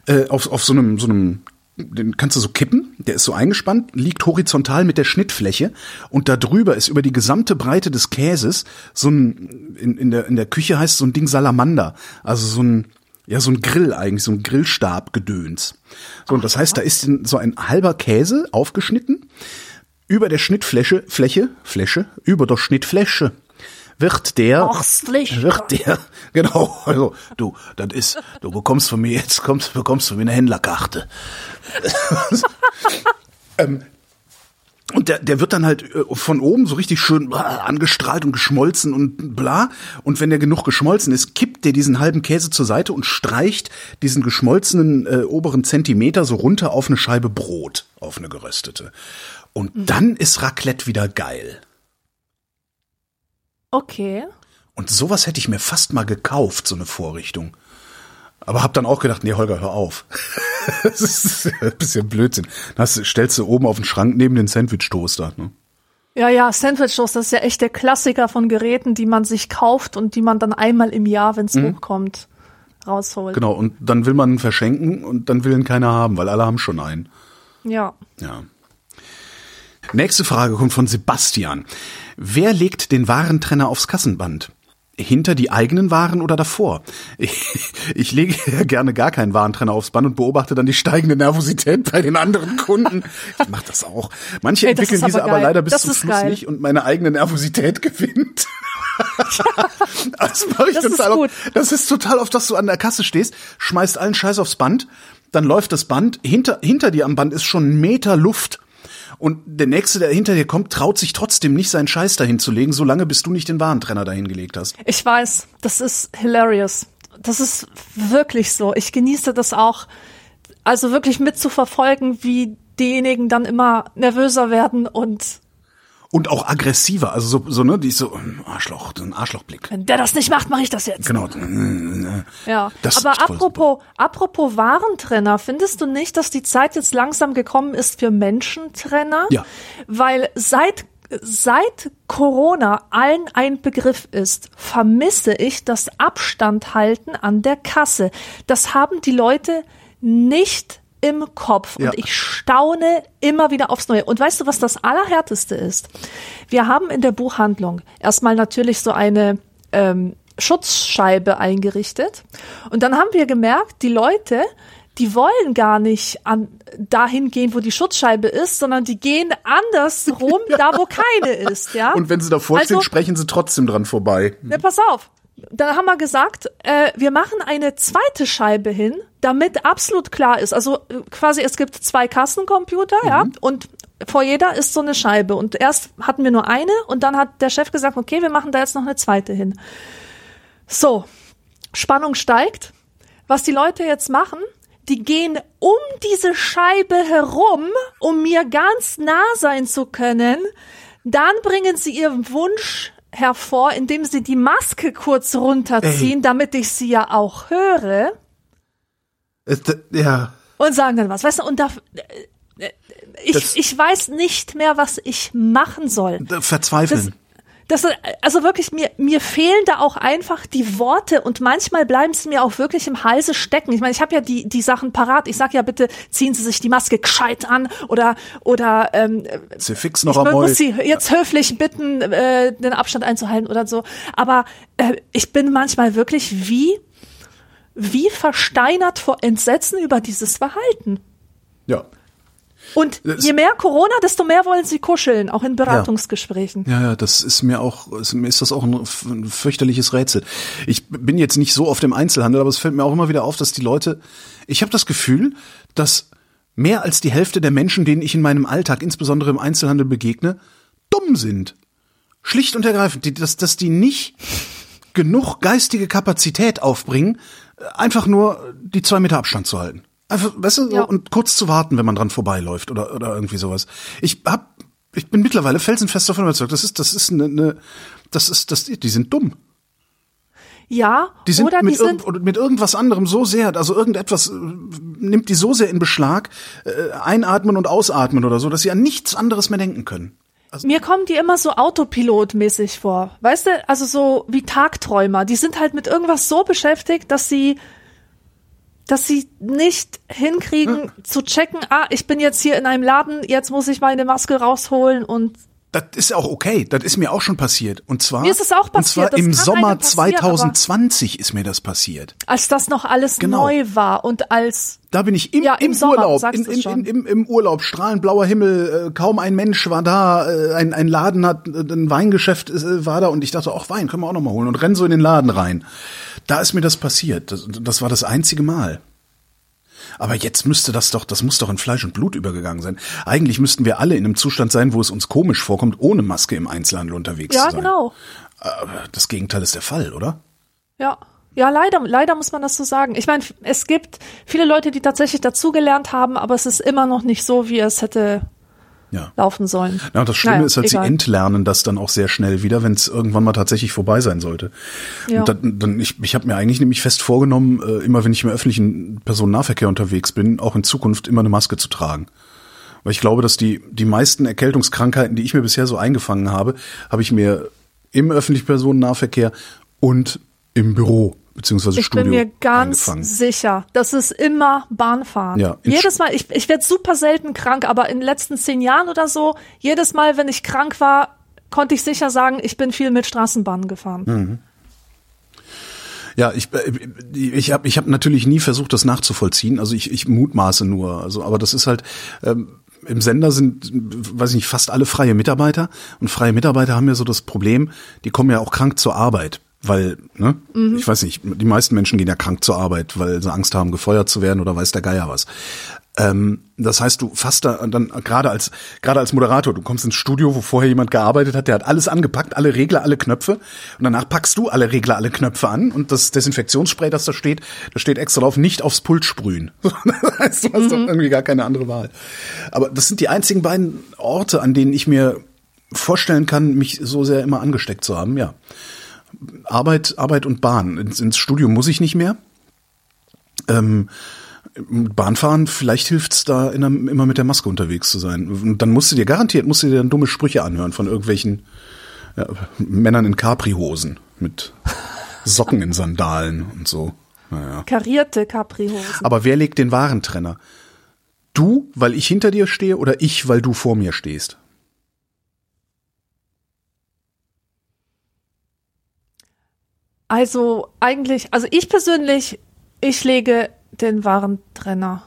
Äh, auf, auf so einem, so einem, den kannst du so kippen, der ist so eingespannt, liegt horizontal mit der Schnittfläche und da drüber ist über die gesamte Breite des Käses so ein, in, in, der, in der Küche heißt so ein Ding Salamander, also so ein, ja, so ein Grill eigentlich, so ein Grillstab-Gedöns. So, und das heißt, da ist so ein halber Käse aufgeschnitten. Über der Schnittfläche, Fläche, Fläche, über der Schnittfläche wird der, wird der, genau, also, du, das ist, du bekommst von mir jetzt, kommst, bekommst von mir eine Händlerkarte. ähm, und der, der wird dann halt äh, von oben so richtig schön äh, angestrahlt und geschmolzen und bla. Und wenn der genug geschmolzen ist, kippt der diesen halben Käse zur Seite und streicht diesen geschmolzenen äh, oberen Zentimeter so runter auf eine Scheibe Brot, auf eine geröstete. Und mhm. dann ist Raclette wieder geil. Okay. Und sowas hätte ich mir fast mal gekauft, so eine Vorrichtung. Aber hab dann auch gedacht, nee, Holger, hör auf. das ist ein bisschen Blödsinn. Das stellst du oben auf den Schrank neben den Sandwich-Toaster. Ne? Ja, ja, Sandwich-Toaster ist ja echt der Klassiker von Geräten, die man sich kauft und die man dann einmal im Jahr, wenn es mhm. hochkommt, rausholt. Genau, und dann will man verschenken und dann will ihn keiner haben, weil alle haben schon einen. Ja. Ja. Nächste Frage kommt von Sebastian. Wer legt den Warentrenner aufs Kassenband? Hinter die eigenen Waren oder davor? Ich, ich lege ja gerne gar keinen Warentrenner aufs Band und beobachte dann die steigende Nervosität bei den anderen Kunden. Ich mache das auch. Manche hey, entwickeln diese aber, aber leider bis zum Schluss geil. nicht und meine eigene Nervosität gewinnt. das mache ich das total ist gut. Das ist total oft, dass du an der Kasse stehst, schmeißt allen Scheiß aufs Band, dann läuft das Band, hinter, hinter dir am Band ist schon ein Meter Luft und der Nächste, der hinter dir kommt, traut sich trotzdem nicht, seinen Scheiß dahin zu legen, solange bis du nicht den Warentrenner dahin gelegt hast. Ich weiß, das ist hilarious. Das ist wirklich so. Ich genieße das auch, also wirklich mitzuverfolgen, wie diejenigen dann immer nervöser werden und und auch aggressiver, also so, so ne, die ist so ähm, Arschloch, so ein Arschlochblick. Wenn der das nicht macht, mache ich das jetzt. Genau. Ja. Das Aber apropos, apropos Warentrenner, findest du nicht, dass die Zeit jetzt langsam gekommen ist für Menschentrenner? Ja. Weil seit seit Corona allen ein Begriff ist, vermisse ich das Abstand halten an der Kasse. Das haben die Leute nicht im Kopf und ja. ich staune immer wieder aufs Neue. Und weißt du, was das Allerhärteste ist? Wir haben in der Buchhandlung erstmal natürlich so eine ähm, Schutzscheibe eingerichtet. Und dann haben wir gemerkt, die Leute, die wollen gar nicht an, dahin gehen, wo die Schutzscheibe ist, sondern die gehen andersrum, da wo keine ist, ja. Und wenn sie davor also, stehen, sprechen sie trotzdem dran vorbei. Ja, pass auf. Dann haben wir gesagt, äh, wir machen eine zweite Scheibe hin, damit absolut klar ist. Also äh, quasi, es gibt zwei Kassencomputer, mhm. ja, und vor jeder ist so eine Scheibe. Und erst hatten wir nur eine und dann hat der Chef gesagt, okay, wir machen da jetzt noch eine zweite hin. So, Spannung steigt. Was die Leute jetzt machen, die gehen um diese Scheibe herum, um mir ganz nah sein zu können. Dann bringen sie ihren Wunsch hervor, indem sie die Maske kurz runterziehen, Ey. damit ich sie ja auch höre. Ist, ja. Und sagen dann was, weißt du, und da, äh, ich, ich weiß nicht mehr, was ich machen soll. Verzweifeln. Das, das, also wirklich, mir, mir fehlen da auch einfach die Worte und manchmal bleiben sie mir auch wirklich im Halse stecken. Ich meine, ich habe ja die, die Sachen parat. Ich sag ja bitte, ziehen Sie sich die Maske gescheit an oder, oder ähm, Sie fix noch ich einmal. muss Sie jetzt höflich bitten, äh, den Abstand einzuhalten oder so. Aber äh, ich bin manchmal wirklich wie, wie versteinert vor Entsetzen über dieses Verhalten. Ja, und je mehr Corona, desto mehr wollen sie kuscheln, auch in Beratungsgesprächen. Ja, ja, das ist mir auch, mir ist das auch ein, ein fürchterliches Rätsel. Ich bin jetzt nicht so auf dem Einzelhandel, aber es fällt mir auch immer wieder auf, dass die Leute, ich habe das Gefühl, dass mehr als die Hälfte der Menschen, denen ich in meinem Alltag, insbesondere im Einzelhandel begegne, dumm sind. Schlicht und ergreifend, dass, dass die nicht genug geistige Kapazität aufbringen, einfach nur die zwei Meter Abstand zu halten. Einfach, weißt du, so, ja. und kurz zu warten, wenn man dran vorbeiläuft oder, oder irgendwie sowas. Ich hab, ich bin mittlerweile felsenfest davon überzeugt, das ist, das ist eine, eine das ist, das, die sind dumm. Ja, die sind, oder mit, die sind irg mit irgendwas anderem so sehr, also irgendetwas äh, nimmt die so sehr in Beschlag, äh, einatmen und ausatmen oder so, dass sie an nichts anderes mehr denken können. Also Mir kommen die immer so autopilotmäßig vor. Weißt du, also so wie Tagträumer. Die sind halt mit irgendwas so beschäftigt, dass sie dass sie nicht hinkriegen hm. zu checken, ah, ich bin jetzt hier in einem Laden, jetzt muss ich meine Maske rausholen und das ist auch okay, das ist mir auch schon passiert. Und zwar, mir ist es auch passiert. Und zwar im Sommer 2020 ist mir das passiert. Als das noch alles genau. neu war und als da bin ich im, ja, im, im Sommer, Urlaub, in, in, im, im Urlaub, strahlend blauer Himmel, äh, kaum ein Mensch war da, äh, ein, ein Laden hat, äh, ein Weingeschäft äh, war da und ich dachte, ach Wein, können wir auch noch mal holen und renn so in den Laden rein. Da ist mir das passiert. Das, das war das einzige Mal. Aber jetzt müsste das doch, das muss doch in Fleisch und Blut übergegangen sein. Eigentlich müssten wir alle in einem Zustand sein, wo es uns komisch vorkommt, ohne Maske im Einzelhandel unterwegs ja, zu sein. Ja, genau. Das Gegenteil ist der Fall, oder? Ja. Ja, leider, leider muss man das so sagen. Ich meine, es gibt viele Leute, die tatsächlich dazugelernt haben, aber es ist immer noch nicht so, wie es hätte ja. laufen sollen. Ja, und das Schlimme naja, ist halt, egal. sie entlernen das dann auch sehr schnell wieder, wenn es irgendwann mal tatsächlich vorbei sein sollte. Ja. Und dann, dann ich, ich habe mir eigentlich nämlich fest vorgenommen, äh, immer wenn ich im öffentlichen Personennahverkehr unterwegs bin, auch in Zukunft immer eine Maske zu tragen. Weil ich glaube, dass die, die meisten Erkältungskrankheiten, die ich mir bisher so eingefangen habe, habe ich mir im öffentlichen Personennahverkehr und im Büro beziehungsweise ich Studio bin mir ganz eingefangen. sicher, das ist immer Bahnfahren. Ja, jedes Mal, ich, ich werde super selten krank, aber in den letzten zehn Jahren oder so, jedes Mal, wenn ich krank war, konnte ich sicher sagen, ich bin viel mit Straßenbahnen gefahren. Mhm. Ja, ich, äh, ich habe ich hab natürlich nie versucht, das nachzuvollziehen. Also ich, ich mutmaße nur. Also, aber das ist halt. Ähm, im Sender sind, weiß ich nicht, fast alle freie Mitarbeiter. Und freie Mitarbeiter haben ja so das Problem, die kommen ja auch krank zur Arbeit. Weil, ne, mhm. ich weiß nicht, die meisten Menschen gehen ja krank zur Arbeit, weil sie Angst haben, gefeuert zu werden oder weiß der Geier was. Ähm, das heißt, du fasst da dann gerade als gerade als Moderator, du kommst ins Studio, wo vorher jemand gearbeitet hat, der hat alles angepackt, alle Regler, alle Knöpfe und danach packst du alle Regler, alle Knöpfe an und das Desinfektionsspray, das da steht, da steht extra drauf, nicht aufs Pult sprühen. das heißt, du hast mhm. doch irgendwie gar keine andere Wahl. Aber das sind die einzigen beiden Orte, an denen ich mir vorstellen kann, mich so sehr immer angesteckt zu haben, ja. Arbeit, Arbeit und Bahn. Ins, ins Studio muss ich nicht mehr. Ähm, Bahnfahren, vielleicht hilft's da einer, immer mit der Maske unterwegs zu sein. Und dann musst du dir garantiert, musst du dir dann dumme Sprüche anhören von irgendwelchen ja, Männern in Capri-Hosen mit Socken in Sandalen und so. Naja. Karierte Capri-Hosen. Aber wer legt den Warentrenner? Du, weil ich hinter dir stehe oder ich, weil du vor mir stehst? Also eigentlich, also ich persönlich, ich lege den Warentrenner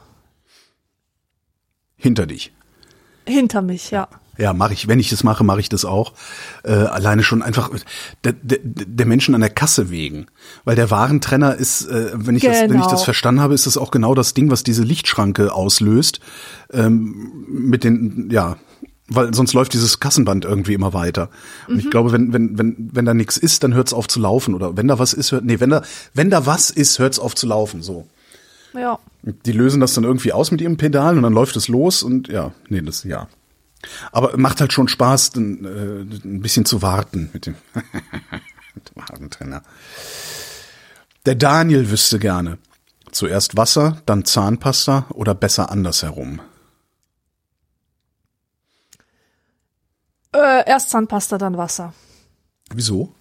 hinter dich. Hinter mich, ja. Ja, mache ich. Wenn ich das mache, mache ich das auch. Äh, alleine schon einfach der, der, der Menschen an der Kasse wegen, weil der Warentrenner ist, äh, wenn ich genau. das, wenn ich das genau. verstanden habe, ist das auch genau das Ding, was diese Lichtschranke auslöst ähm, mit den ja weil sonst läuft dieses Kassenband irgendwie immer weiter. Und mhm. ich glaube, wenn wenn wenn wenn da nichts ist, dann hört es auf zu laufen oder wenn da was ist, hört nee, wenn da wenn da was ist, hört es auf zu laufen, so. Ja. Die lösen das dann irgendwie aus mit ihrem Pedal und dann läuft es los und ja, nee, das ja. Aber macht halt schon Spaß, dann, äh, ein bisschen zu warten mit dem, mit dem Hakentrainer. Der Daniel wüsste gerne. Zuerst Wasser, dann Zahnpasta oder besser andersherum? Äh, erst Zahnpasta, dann Wasser. Wieso?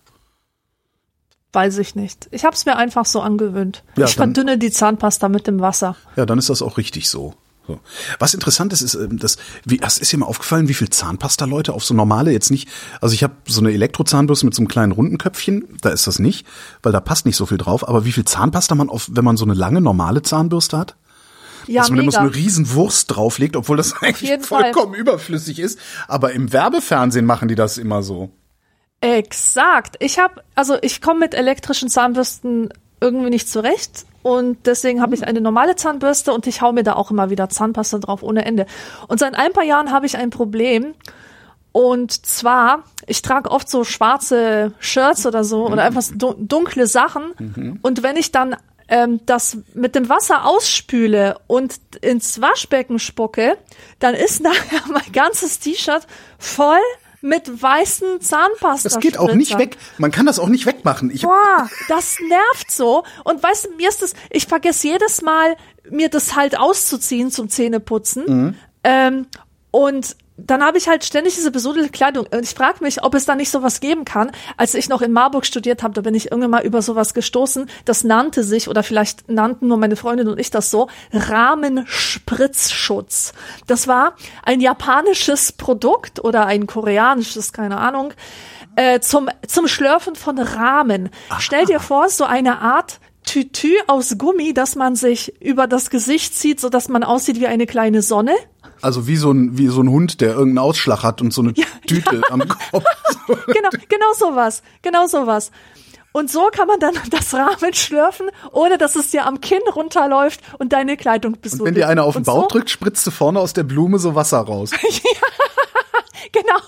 Weiß ich nicht. Ich habe es mir einfach so angewöhnt. Ja, ich dann, verdünne die Zahnpasta mit dem Wasser. Ja, dann ist das auch richtig so. So. Was interessant ist, ist, ähm, dass, wie, das ist dir mal aufgefallen, wie viel Zahnpasta Leute auf so normale jetzt nicht, also ich habe so eine Elektrozahnbürste mit so einem kleinen runden Köpfchen, da ist das nicht, weil da passt nicht so viel drauf, aber wie viel Zahnpasta man auf, wenn man so eine lange normale Zahnbürste hat? Ja, dass man mega. immer so eine Riesenwurst drauflegt, obwohl das eigentlich vollkommen Fall. überflüssig ist. Aber im Werbefernsehen machen die das immer so. Exakt. Ich habe, also ich komme mit elektrischen Zahnbürsten irgendwie nicht zurecht und deswegen habe ich eine normale Zahnbürste und ich hau mir da auch immer wieder Zahnpasta drauf ohne Ende. Und seit ein paar Jahren habe ich ein Problem. Und zwar, ich trage oft so schwarze Shirts oder so oder einfach dunkle Sachen. Mhm. Und wenn ich dann ähm, das mit dem Wasser ausspüle und ins Waschbecken spucke, dann ist nachher mein ganzes T-Shirt voll mit weißen Zahnpasta. Das geht auch nicht weg. Man kann das auch nicht wegmachen. Ich Boah, das nervt so. Und weißt du, mir ist das, ich vergesse jedes Mal, mir das halt auszuziehen zum Zähneputzen. Mhm. Ähm, und dann habe ich halt ständig diese besudelte Kleidung. Und ich frage mich, ob es da nicht sowas geben kann. Als ich noch in Marburg studiert habe, da bin ich irgendwann mal über sowas gestoßen. Das nannte sich, oder vielleicht nannten nur meine Freundin und ich das so, Rahmenspritzschutz. Das war ein japanisches Produkt oder ein koreanisches, keine Ahnung, äh, zum, zum Schlürfen von Rahmen. Aha. Stell dir vor, so eine Art Tütü aus Gummi, dass man sich über das Gesicht zieht, so dass man aussieht wie eine kleine Sonne. Also wie so ein wie so ein Hund, der irgendeinen Ausschlag hat und so eine ja, Tüte ja. am Kopf. genau, genau sowas, genau sowas. Und so kann man dann das Rahmen schlürfen, ohne dass es dir am Kinn runterläuft und deine Kleidung besudelt. Und wenn dir einer auf den Bauch so? drückt, spritzt du vorne aus der Blume so Wasser raus. ja, genau.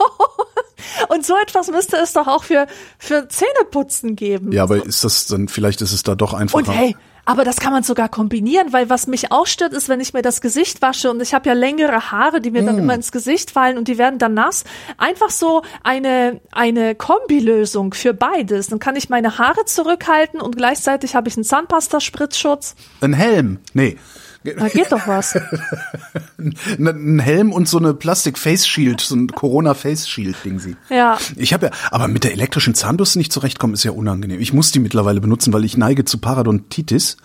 Und so etwas müsste es doch auch für, für Zähneputzen geben. Ja, aber ist das dann, vielleicht ist es da doch einfacher. Und hey, aber das kann man sogar kombinieren, weil was mich auch stört, ist, wenn ich mir das Gesicht wasche und ich habe ja längere Haare, die mir mm. dann immer ins Gesicht fallen und die werden dann nass. Einfach so eine, eine Kombilösung für beides. Dann kann ich meine Haare zurückhalten und gleichzeitig habe ich einen Zahnpasta-Spritzschutz. Ein Helm. Nee. Da geht doch was. ein Helm und so eine Plastik-Face-Shield, so ein Corona-Face-Shield-Ding sie. Ja. Ich habe ja, aber mit der elektrischen Zahnbürste nicht zurechtkommen, ist ja unangenehm. Ich muss die mittlerweile benutzen, weil ich neige zu Parodontitis.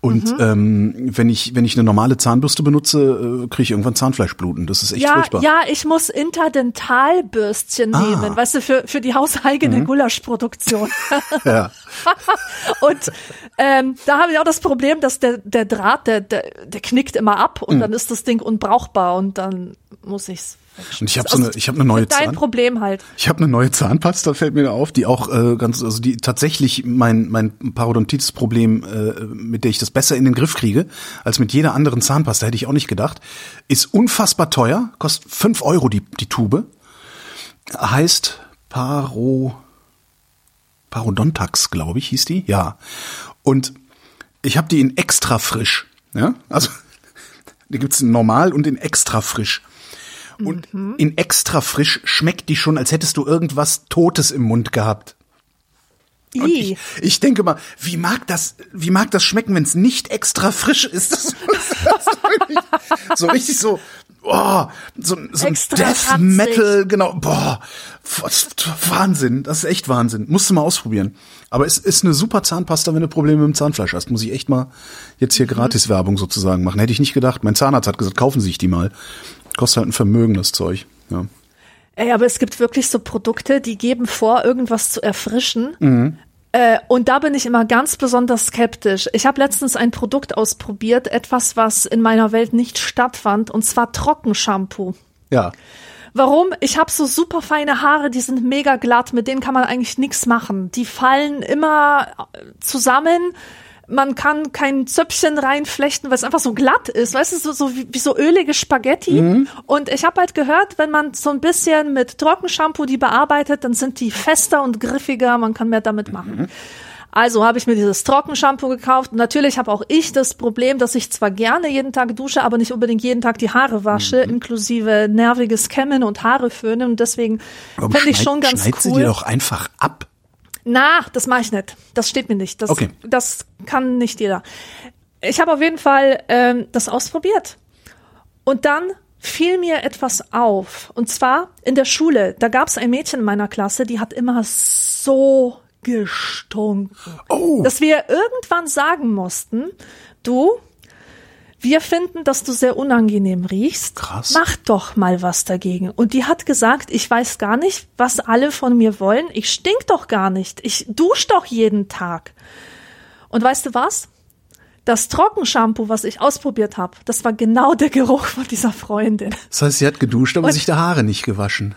Und mhm. ähm, wenn ich wenn ich eine normale Zahnbürste benutze, äh, kriege ich irgendwann Zahnfleischbluten. Das ist echt ja, furchtbar. Ja, ich muss Interdentalbürstchen ah. nehmen, weißt du, für für die hauseigene mhm. Gulaschproduktion. ja. und ähm, da habe ich auch das Problem, dass der der Draht der der, der knickt immer ab und mhm. dann ist das Ding unbrauchbar und dann muss ich's und ich habe so eine, ich habe eine neue Dein Zahn Problem halt. Ich habe eine neue Zahnpasta, fällt mir auf, die auch äh, ganz, also die tatsächlich mein mein Parodontitis-Problem, äh, mit der ich das besser in den Griff kriege als mit jeder anderen Zahnpasta, hätte ich auch nicht gedacht. Ist unfassbar teuer, kostet fünf Euro die die Tube. Heißt Paro Parodontax, glaube ich, hieß die. Ja. Und ich habe die in extra frisch. Ja, also die gibt's in normal und in extra frisch. Und mhm. in extra frisch schmeckt die schon, als hättest du irgendwas Totes im Mund gehabt. Und ich, ich denke mal, wie mag das, wie mag das schmecken, wenn es nicht extra frisch ist? Das, das so richtig so, boah, so, so ein Death Metal, genau, boah, Wahnsinn, das ist echt Wahnsinn. Musst du mal ausprobieren. Aber es ist eine super Zahnpasta, wenn du Probleme mit dem Zahnfleisch hast. Muss ich echt mal jetzt hier mhm. Gratis-Werbung sozusagen machen. Hätte ich nicht gedacht. Mein Zahnarzt hat gesagt, kaufen Sie sich die mal. Kostet halt ein Vermögen, das Zeug. Ja. Ey, aber es gibt wirklich so Produkte, die geben vor, irgendwas zu erfrischen. Mhm. Äh, und da bin ich immer ganz besonders skeptisch. Ich habe letztens ein Produkt ausprobiert, etwas, was in meiner Welt nicht stattfand, und zwar Trockenshampoo. Ja. Warum? Ich habe so super feine Haare, die sind mega glatt, mit denen kann man eigentlich nichts machen. Die fallen immer zusammen man kann kein Zöpfchen reinflechten, weil es einfach so glatt ist, weißt du, so, so wie, wie so ölige Spaghetti. Mhm. Und ich habe halt gehört, wenn man so ein bisschen mit Trockenshampoo die bearbeitet, dann sind die fester und griffiger, man kann mehr damit machen. Mhm. Also habe ich mir dieses Trockenshampoo gekauft. Und natürlich habe auch ich das Problem, dass ich zwar gerne jeden Tag dusche, aber nicht unbedingt jeden Tag die Haare wasche, mhm. inklusive nerviges Kämmen und Haare föhnen. Und deswegen finde ich schon ganz schneid cool. Sie die doch einfach ab. Na, das mache ich nicht. Das steht mir nicht. Das, okay. das kann nicht jeder. Ich habe auf jeden Fall ähm, das ausprobiert. Und dann fiel mir etwas auf. Und zwar in der Schule. Da gab es ein Mädchen in meiner Klasse, die hat immer so gestunken, oh. dass wir irgendwann sagen mussten, du, wir finden, dass du sehr unangenehm riechst. Krass. Mach doch mal was dagegen. Und die hat gesagt, ich weiß gar nicht, was alle von mir wollen. Ich stink doch gar nicht. Ich dusch doch jeden Tag. Und weißt du was? Das Trockenshampoo, was ich ausprobiert habe, das war genau der Geruch von dieser Freundin. Das heißt, sie hat geduscht, aber Und sich die Haare nicht gewaschen.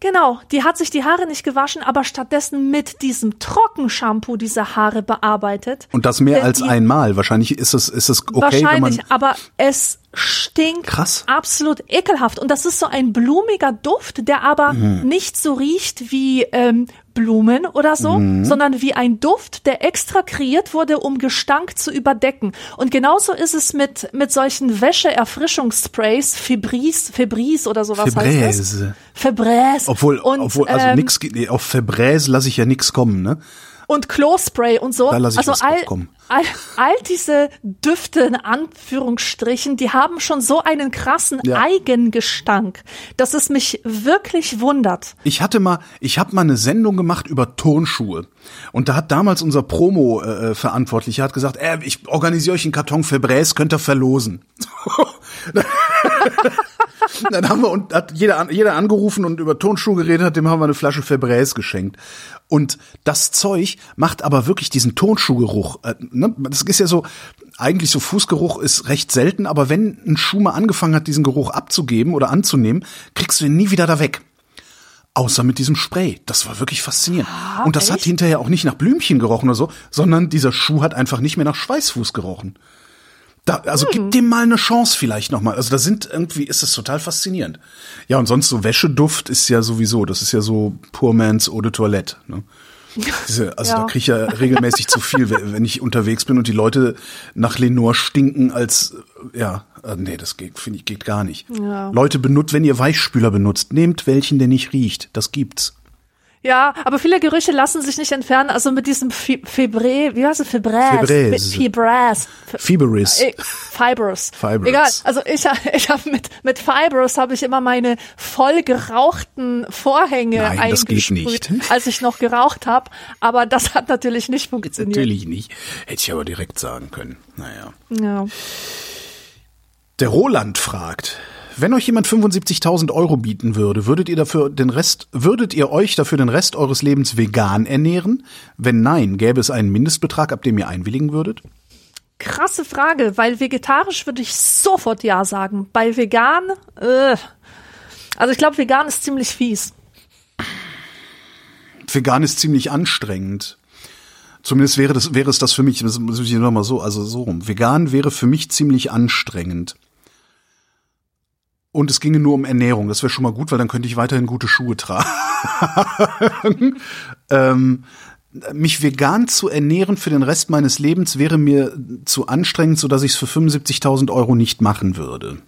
Genau, die hat sich die Haare nicht gewaschen, aber stattdessen mit diesem Trockenshampoo diese Haare bearbeitet. Und das mehr als einmal. Wahrscheinlich ist es, ist es okay, wahrscheinlich, wenn man aber es stinkt Krass. absolut ekelhaft. Und das ist so ein blumiger Duft, der aber mhm. nicht so riecht wie ähm, Blumen oder so, mhm. sondern wie ein Duft, der extra kreiert wurde, um Gestank zu überdecken. Und genauso ist es mit, mit solchen Wäsche-Erfrischungssprays, Febris, Febris oder sowas Febreze. heißt das. Febreze. Obwohl, Und, obwohl, also ähm, nix, auf Febreze lasse ich ja nix kommen, ne? Und Klospray und so. Also all, all, all diese Düfte in Anführungsstrichen, die haben schon so einen krassen ja. Eigengestank, dass es mich wirklich wundert. Ich hatte mal, ich habe mal eine Sendung gemacht über Turnschuhe und da hat damals unser Promo äh, Verantwortlicher hat gesagt, äh, ich organisiere euch einen Karton Febreze, könnt ihr verlosen. dann haben wir und hat jeder, jeder angerufen und über Tonschuhe geredet hat, dem haben wir eine Flasche Febreze geschenkt. Und das Zeug macht aber wirklich diesen Tonschuhgeruch. Äh, ne? Das ist ja so, eigentlich so Fußgeruch ist recht selten, aber wenn ein Schuh mal angefangen hat, diesen Geruch abzugeben oder anzunehmen, kriegst du ihn nie wieder da weg. Außer mit diesem Spray. Das war wirklich faszinierend. Ah, und das echt? hat hinterher auch nicht nach Blümchen gerochen oder so, sondern dieser Schuh hat einfach nicht mehr nach Schweißfuß gerochen. Da, also hm. gib dem mal eine Chance vielleicht nochmal. Also da sind irgendwie, ist das total faszinierend. Ja, und sonst so Wäscheduft ist ja sowieso, das ist ja so Poor Man's Eau de Toilette. Ne? Diese, also ja. da kriege ich ja regelmäßig zu viel, wenn ich unterwegs bin und die Leute nach Lenore stinken als, ja, äh, nee, das geht, finde ich, geht gar nicht. Ja. Leute benutzt, wenn ihr Weichspüler benutzt, nehmt welchen, der nicht riecht. Das gibt's. Ja, aber viele Gerüche lassen sich nicht entfernen. Also mit diesem Fibre, wie heißt es? Fibres. Fibres. Fibres. Fibres. Äh, Fibers. Fibers. Egal. Also ich, ich habe mit, mit Fibers habe ich immer meine voll gerauchten Vorhänge Nein, eingesprüht, als ich noch geraucht habe. Aber das hat natürlich nicht funktioniert. Natürlich nicht. Hätte ich aber direkt sagen können. Naja. Ja. Der Roland fragt, wenn euch jemand 75.000 Euro bieten würde, würdet ihr dafür den Rest, würdet ihr euch dafür den Rest eures Lebens vegan ernähren? Wenn nein, gäbe es einen Mindestbetrag, ab dem ihr einwilligen würdet? Krasse Frage, weil vegetarisch würde ich sofort ja sagen. Bei vegan, äh, also ich glaube, vegan ist ziemlich fies. Vegan ist ziemlich anstrengend. Zumindest wäre das, wäre es das für mich, das muss ich nochmal so, also so rum. Vegan wäre für mich ziemlich anstrengend und es ginge nur um Ernährung. Das wäre schon mal gut, weil dann könnte ich weiterhin gute Schuhe tragen. ähm, mich vegan zu ernähren für den Rest meines Lebens wäre mir zu anstrengend, so dass ich es für 75.000 Euro nicht machen würde.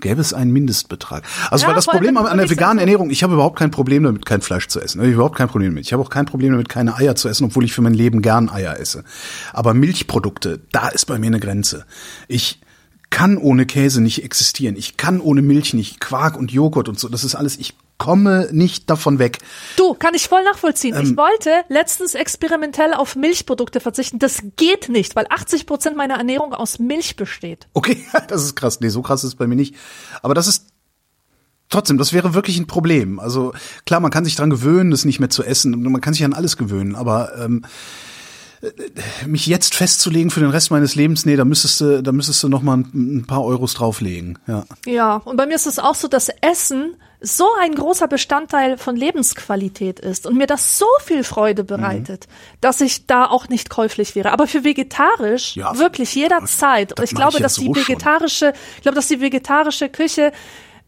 Gäbe es einen Mindestbetrag? Also ja, weil das Problem an der veganen Ernährung, ich habe überhaupt kein Problem damit, kein Fleisch zu essen. Ich habe überhaupt kein Problem damit. Ich habe auch kein Problem damit, keine Eier zu essen, obwohl ich für mein Leben gern Eier esse. Aber Milchprodukte, da ist bei mir eine Grenze. Ich kann ohne Käse nicht existieren. Ich kann ohne Milch nicht. Quark und Joghurt und so. Das ist alles, ich komme nicht davon weg. Du, kann ich voll nachvollziehen. Ähm, ich wollte letztens experimentell auf Milchprodukte verzichten. Das geht nicht, weil 80 Prozent meiner Ernährung aus Milch besteht. Okay, das ist krass. Nee, so krass ist es bei mir nicht. Aber das ist trotzdem, das wäre wirklich ein Problem. Also klar, man kann sich dran gewöhnen, das nicht mehr zu essen. Man kann sich an alles gewöhnen, aber ähm, mich jetzt festzulegen für den Rest meines Lebens, nee, da müsstest du, da müsstest du noch mal ein, ein paar Euros drauflegen. Ja. Ja, und bei mir ist es auch so, dass Essen so ein großer Bestandteil von Lebensqualität ist und mir das so viel Freude bereitet, mhm. dass ich da auch nicht käuflich wäre. Aber für vegetarisch ja, wirklich jederzeit. Und ich glaube, ich dass die vegetarische, schon. ich glaube, dass die vegetarische Küche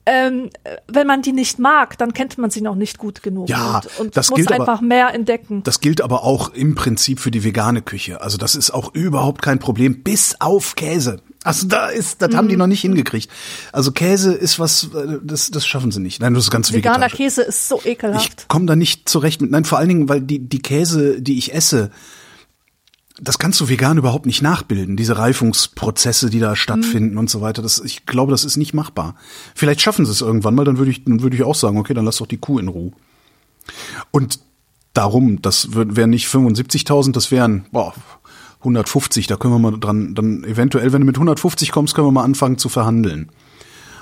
ähm, wenn man die nicht mag, dann kennt man sie noch nicht gut genug ja, und, und das muss gilt einfach aber, mehr entdecken. Das gilt aber auch im Prinzip für die vegane Küche. Also das ist auch überhaupt kein Problem, bis auf Käse. Also da ist, das mhm. haben die mhm. noch nicht hingekriegt. Also Käse ist was, äh, das, das schaffen sie nicht. Nein, das ist ganz Veganer Käse ist so ekelhaft. Ich komme da nicht zurecht mit. Nein, vor allen Dingen, weil die die Käse, die ich esse, das kannst du vegan überhaupt nicht nachbilden, diese Reifungsprozesse, die da stattfinden mhm. und so weiter. Das, ich glaube, das ist nicht machbar. Vielleicht schaffen sie es irgendwann mal, dann würde ich, dann würde ich auch sagen, okay, dann lass doch die Kuh in Ruhe. Und darum, das wären nicht 75.000, das wären, boah, 150, da können wir mal dran, dann eventuell, wenn du mit 150 kommst, können wir mal anfangen zu verhandeln.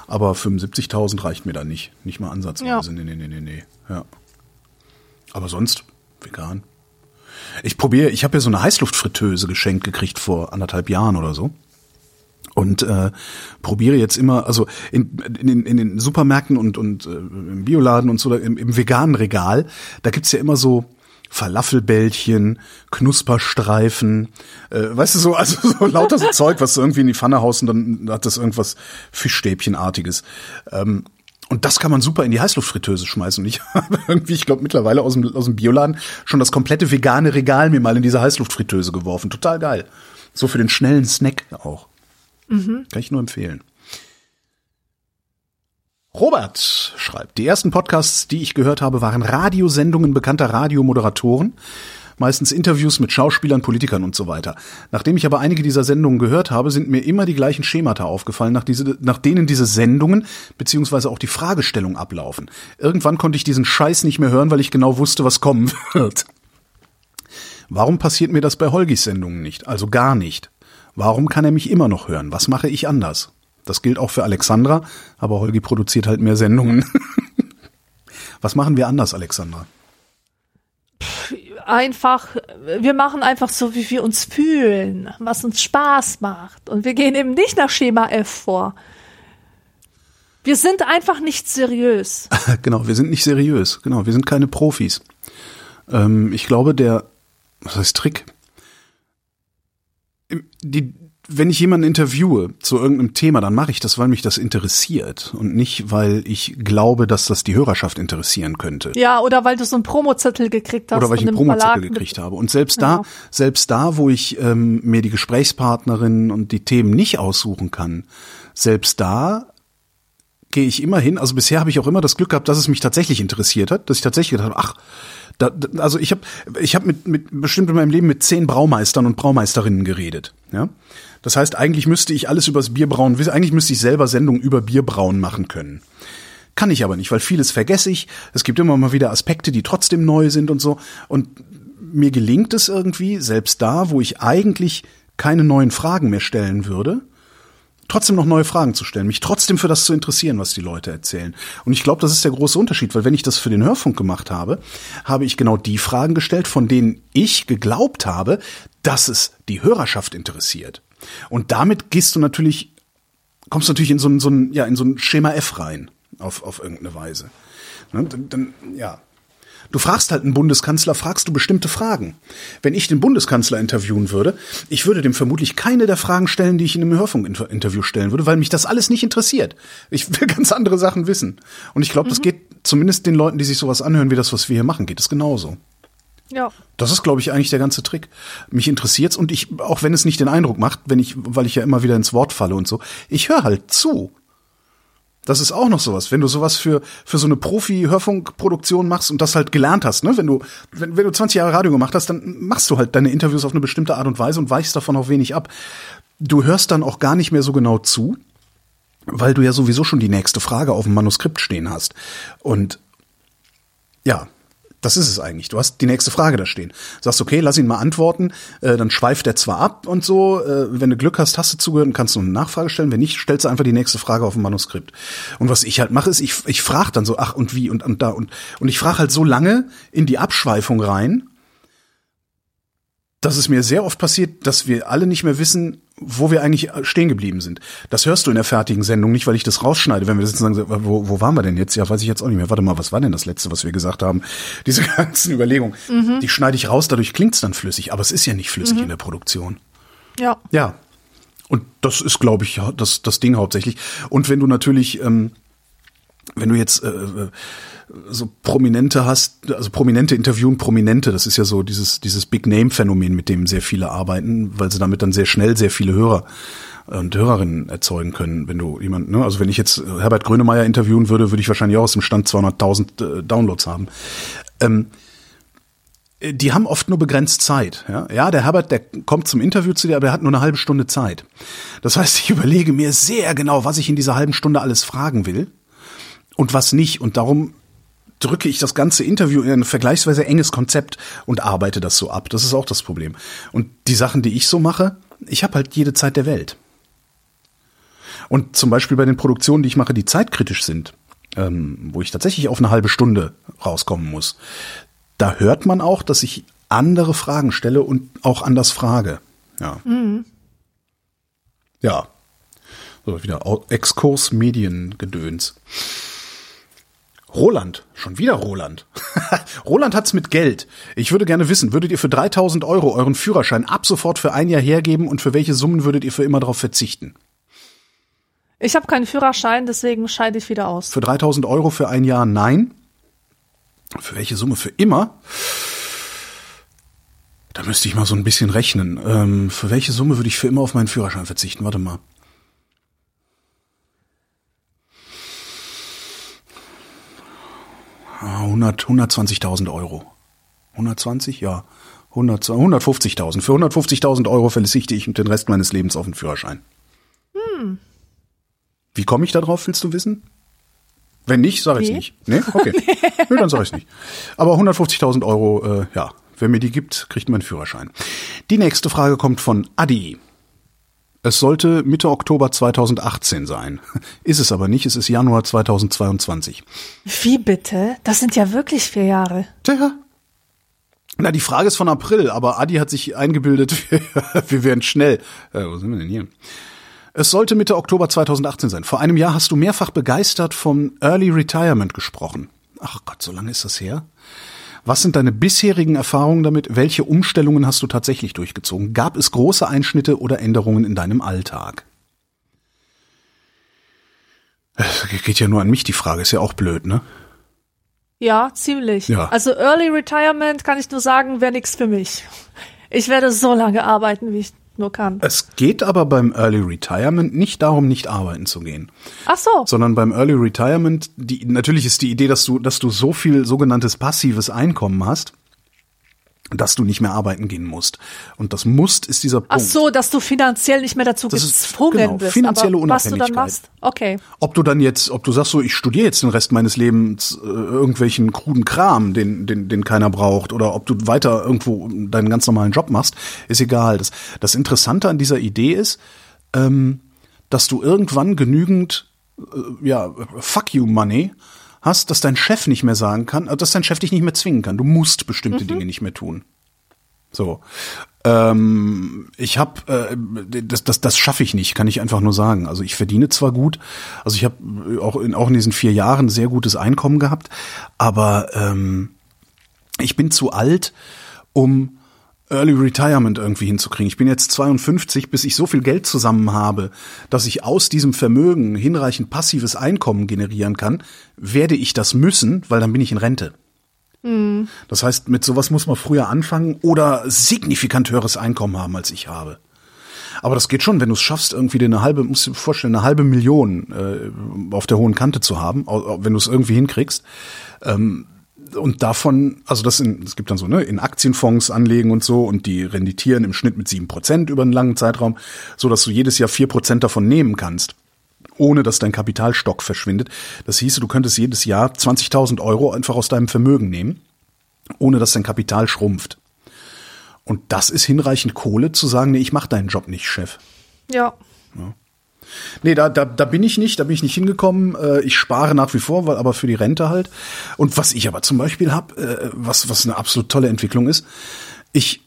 Aber 75.000 reicht mir da nicht, nicht mal ansatzweise. Ja. Nee, nee, nee, nee, nee, ja. Aber sonst, vegan. Ich probiere, ich habe ja so eine Heißluftfritteuse geschenkt gekriegt vor anderthalb Jahren oder so. Und äh, probiere jetzt immer, also in, in, in den Supermärkten und, und äh, im Bioladen und so, im, im veganen Regal, da gibt's ja immer so Falafelbällchen, Knusperstreifen, äh, weißt du so, also so lauter so Zeug, was du irgendwie in die Pfanne haust und dann hat das irgendwas Fischstäbchenartiges. Ähm, und das kann man super in die Heißluftfritteuse schmeißen. Und ich habe irgendwie, ich glaube, mittlerweile aus dem, aus dem Bioladen schon das komplette vegane Regal mir mal in diese Heißluftfritteuse geworfen. Total geil. So für den schnellen Snack auch. Mhm. Kann ich nur empfehlen. Robert schreibt, die ersten Podcasts, die ich gehört habe, waren Radiosendungen bekannter Radiomoderatoren meistens Interviews mit Schauspielern, Politikern und so weiter. Nachdem ich aber einige dieser Sendungen gehört habe, sind mir immer die gleichen Schemata aufgefallen, nach, diese, nach denen diese Sendungen beziehungsweise auch die Fragestellung ablaufen. Irgendwann konnte ich diesen Scheiß nicht mehr hören, weil ich genau wusste, was kommen wird. Warum passiert mir das bei Holgis Sendungen nicht? Also gar nicht. Warum kann er mich immer noch hören? Was mache ich anders? Das gilt auch für Alexandra, aber Holgi produziert halt mehr Sendungen. Was machen wir anders, Alexandra? Einfach, wir machen einfach so, wie wir uns fühlen, was uns Spaß macht. Und wir gehen eben nicht nach Schema F vor. Wir sind einfach nicht seriös. genau, wir sind nicht seriös. Genau, wir sind keine Profis. Ähm, ich glaube, der, was heißt Trick? Die, wenn ich jemanden interviewe zu irgendeinem Thema, dann mache ich das, weil mich das interessiert und nicht, weil ich glaube, dass das die Hörerschaft interessieren könnte. Ja, oder weil du so einen Promozettel gekriegt hast. Oder weil ich einen Promozettel gekriegt habe. Und selbst ja. da, selbst da, wo ich ähm, mir die Gesprächspartnerinnen und die Themen nicht aussuchen kann, selbst da gehe ich immer hin. Also bisher habe ich auch immer das Glück gehabt, dass es mich tatsächlich interessiert hat, dass ich tatsächlich gedacht habe, ach, da, also ich habe ich hab mit, mit bestimmt in meinem Leben mit zehn Braumeistern und Braumeisterinnen geredet. Ja, das heißt, eigentlich müsste ich alles übers Bierbrauen. Eigentlich müsste ich selber Sendungen über Bierbrauen machen können. Kann ich aber nicht, weil vieles vergesse ich. Es gibt immer mal wieder Aspekte, die trotzdem neu sind und so. Und mir gelingt es irgendwie, selbst da, wo ich eigentlich keine neuen Fragen mehr stellen würde, trotzdem noch neue Fragen zu stellen, mich trotzdem für das zu interessieren, was die Leute erzählen. Und ich glaube, das ist der große Unterschied, weil wenn ich das für den Hörfunk gemacht habe, habe ich genau die Fragen gestellt, von denen ich geglaubt habe, dass es die Hörerschaft interessiert. Und damit gehst du natürlich, kommst du natürlich in so ein, so ein, ja, in so ein Schema F rein, auf, auf irgendeine Weise. Ne, dann, dann, ja. Du fragst halt einen Bundeskanzler, fragst du bestimmte Fragen. Wenn ich den Bundeskanzler interviewen würde, ich würde dem vermutlich keine der Fragen stellen, die ich in einem Hörfunkinterview stellen würde, weil mich das alles nicht interessiert. Ich will ganz andere Sachen wissen. Und ich glaube, mhm. das geht zumindest den Leuten, die sich sowas anhören, wie das, was wir hier machen, geht es genauso. Ja. Das ist, glaube ich, eigentlich der ganze Trick. Mich interessiert's und ich, auch wenn es nicht den Eindruck macht, wenn ich, weil ich ja immer wieder ins Wort falle und so, ich höre halt zu. Das ist auch noch sowas, wenn du sowas für für so eine Profi-Hörfunkproduktion machst und das halt gelernt hast, ne? Wenn du wenn, wenn du 20 Jahre Radio gemacht hast, dann machst du halt deine Interviews auf eine bestimmte Art und Weise und weichst davon auch wenig ab. Du hörst dann auch gar nicht mehr so genau zu, weil du ja sowieso schon die nächste Frage auf dem Manuskript stehen hast. Und ja, Das ist es eigentlich. Du hast die nächste Frage da stehen. Sagst, okay, lass ihn mal antworten. Äh, dann schweift er zwar ab und so. Äh, wenn du Glück hast, hast du zugehört und kannst du eine Nachfrage stellen. Wenn nicht, stellst du einfach die nächste Frage auf dem Manuskript. Und was ich halt mache, ist, ich, ich frage dann so, ach und wie und, und da und und ich frage halt so lange in die Abschweifung rein, dass es mir sehr oft passiert, dass wir alle nicht mehr wissen, wo wir eigentlich stehen geblieben sind. Das hörst du in der fertigen Sendung nicht, weil ich das rausschneide, wenn wir sitzen und sagen, wo, wo waren wir denn jetzt? Ja, weiß ich jetzt auch nicht mehr. Warte mal, was war denn das letzte, was wir gesagt haben? Diese ganzen Überlegungen, mhm. die schneide ich raus, dadurch klingt's dann flüssig, aber es ist ja nicht flüssig mhm. in der Produktion. Ja. Ja. Und das ist, glaube ich, das, das Ding hauptsächlich. Und wenn du natürlich, ähm, wenn du jetzt äh, äh so Prominente hast, also Prominente interviewen Prominente, das ist ja so dieses, dieses Big Name Phänomen, mit dem sehr viele arbeiten, weil sie damit dann sehr schnell sehr viele Hörer und Hörerinnen erzeugen können, wenn du jemand, ne, also wenn ich jetzt Herbert Grönemeyer interviewen würde, würde ich wahrscheinlich auch aus dem Stand 200.000 äh, Downloads haben. Ähm, die haben oft nur begrenzt Zeit. Ja? ja, der Herbert, der kommt zum Interview zu dir, aber er hat nur eine halbe Stunde Zeit. Das heißt, ich überlege mir sehr genau, was ich in dieser halben Stunde alles fragen will und was nicht. Und darum drücke ich das ganze Interview in ein vergleichsweise enges Konzept und arbeite das so ab. Das ist auch das Problem. Und die Sachen, die ich so mache, ich habe halt jede Zeit der Welt. Und zum Beispiel bei den Produktionen, die ich mache, die zeitkritisch sind, ähm, wo ich tatsächlich auf eine halbe Stunde rauskommen muss, da hört man auch, dass ich andere Fragen stelle und auch anders frage. Ja. Mhm. Ja. So, wieder Exkurs Mediengedöns. Roland, schon wieder Roland. Roland hat's mit Geld. Ich würde gerne wissen, würdet ihr für 3000 Euro euren Führerschein ab sofort für ein Jahr hergeben und für welche Summen würdet ihr für immer darauf verzichten? Ich habe keinen Führerschein, deswegen scheide ich wieder aus. Für 3000 Euro für ein Jahr nein. Für welche Summe für immer? Da müsste ich mal so ein bisschen rechnen. Ähm, für welche Summe würde ich für immer auf meinen Führerschein verzichten? Warte mal. 100, 120.000 Euro. 120? Ja. 150.000. Für 150.000 Euro verzichte ich den Rest meines Lebens auf den Führerschein. Hm. Wie komme ich da drauf, willst du wissen? Wenn nicht, sage ich nee. nicht. Nee? Okay. nee. nee dann sage ich nicht. Aber 150.000 Euro, äh, ja, wer mir die gibt, kriegt meinen Führerschein. Die nächste Frage kommt von Adi. Es sollte Mitte Oktober 2018 sein. Ist es aber nicht, es ist Januar 2022. Wie bitte? Das sind ja wirklich vier Jahre. Tja. Na, die Frage ist von April, aber Adi hat sich eingebildet, wir, wären schnell. Äh, wo sind wir denn hier? Es sollte Mitte Oktober 2018 sein. Vor einem Jahr hast du mehrfach begeistert vom Early Retirement gesprochen. Ach Gott, so lange ist das her? Was sind deine bisherigen Erfahrungen damit? Welche Umstellungen hast du tatsächlich durchgezogen? Gab es große Einschnitte oder Änderungen in deinem Alltag? Das geht ja nur an mich, die Frage ist ja auch blöd, ne? Ja, ziemlich. Ja. Also Early Retirement kann ich nur sagen, wäre nichts für mich. Ich werde so lange arbeiten, wie ich nur kann. Es geht aber beim Early Retirement nicht darum, nicht arbeiten zu gehen. Ach so. Sondern beim Early Retirement, die, natürlich ist die Idee, dass du, dass du so viel sogenanntes passives Einkommen hast, dass du nicht mehr arbeiten gehen musst. Und das musst ist dieser Punkt. Ach so, dass du finanziell nicht mehr dazu das gezwungen ist, genau, bist. Finanzielle aber Unabhängigkeit. Was du dann machst, okay. Ob du dann jetzt, ob du sagst so, ich studiere jetzt den Rest meines Lebens äh, irgendwelchen kruden Kram, den, den, den keiner braucht, oder ob du weiter irgendwo deinen ganz normalen Job machst, ist egal. Das, das Interessante an dieser Idee ist, ähm, dass du irgendwann genügend, äh, ja, fuck you money hast, dass dein Chef nicht mehr sagen kann, äh, dass dein Chef dich nicht mehr zwingen kann. Du musst bestimmte mhm. Dinge nicht mehr tun. So. Ähm, ich habe äh, das, das, das schaffe ich nicht, kann ich einfach nur sagen. Also ich verdiene zwar gut, also ich habe auch in, auch in diesen vier Jahren sehr gutes Einkommen gehabt, aber ähm, ich bin zu alt, um Early Retirement irgendwie hinzukriegen. Ich bin jetzt 52, bis ich so viel Geld zusammen habe, dass ich aus diesem Vermögen hinreichend passives Einkommen generieren kann, werde ich das müssen, weil dann bin ich in Rente. Mhm. Das heißt, mit sowas muss man früher anfangen oder signifikant höheres Einkommen haben, als ich habe. Aber das geht schon, wenn du es schaffst, irgendwie eine halbe, musst du dir vorstellen, eine halbe Million äh, auf der hohen Kante zu haben, wenn du es irgendwie hinkriegst. Ähm, und davon, also das in, es gibt dann so, ne, in Aktienfonds anlegen und so und die renditieren im Schnitt mit sieben Prozent über einen langen Zeitraum, so dass du jedes Jahr vier Prozent davon nehmen kannst, ohne dass dein Kapitalstock verschwindet. Das hieße, du könntest jedes Jahr 20.000 Euro einfach aus deinem Vermögen nehmen ohne dass dein Kapital schrumpft. Und das ist hinreichend Kohle zu sagen, nee, ich mache deinen Job nicht, Chef. Ja. ja. Nee, da, da, da bin ich nicht, da bin ich nicht hingekommen. Äh, ich spare nach wie vor, weil aber für die Rente halt. Und was ich aber zum Beispiel habe, äh, was, was eine absolut tolle Entwicklung ist, ich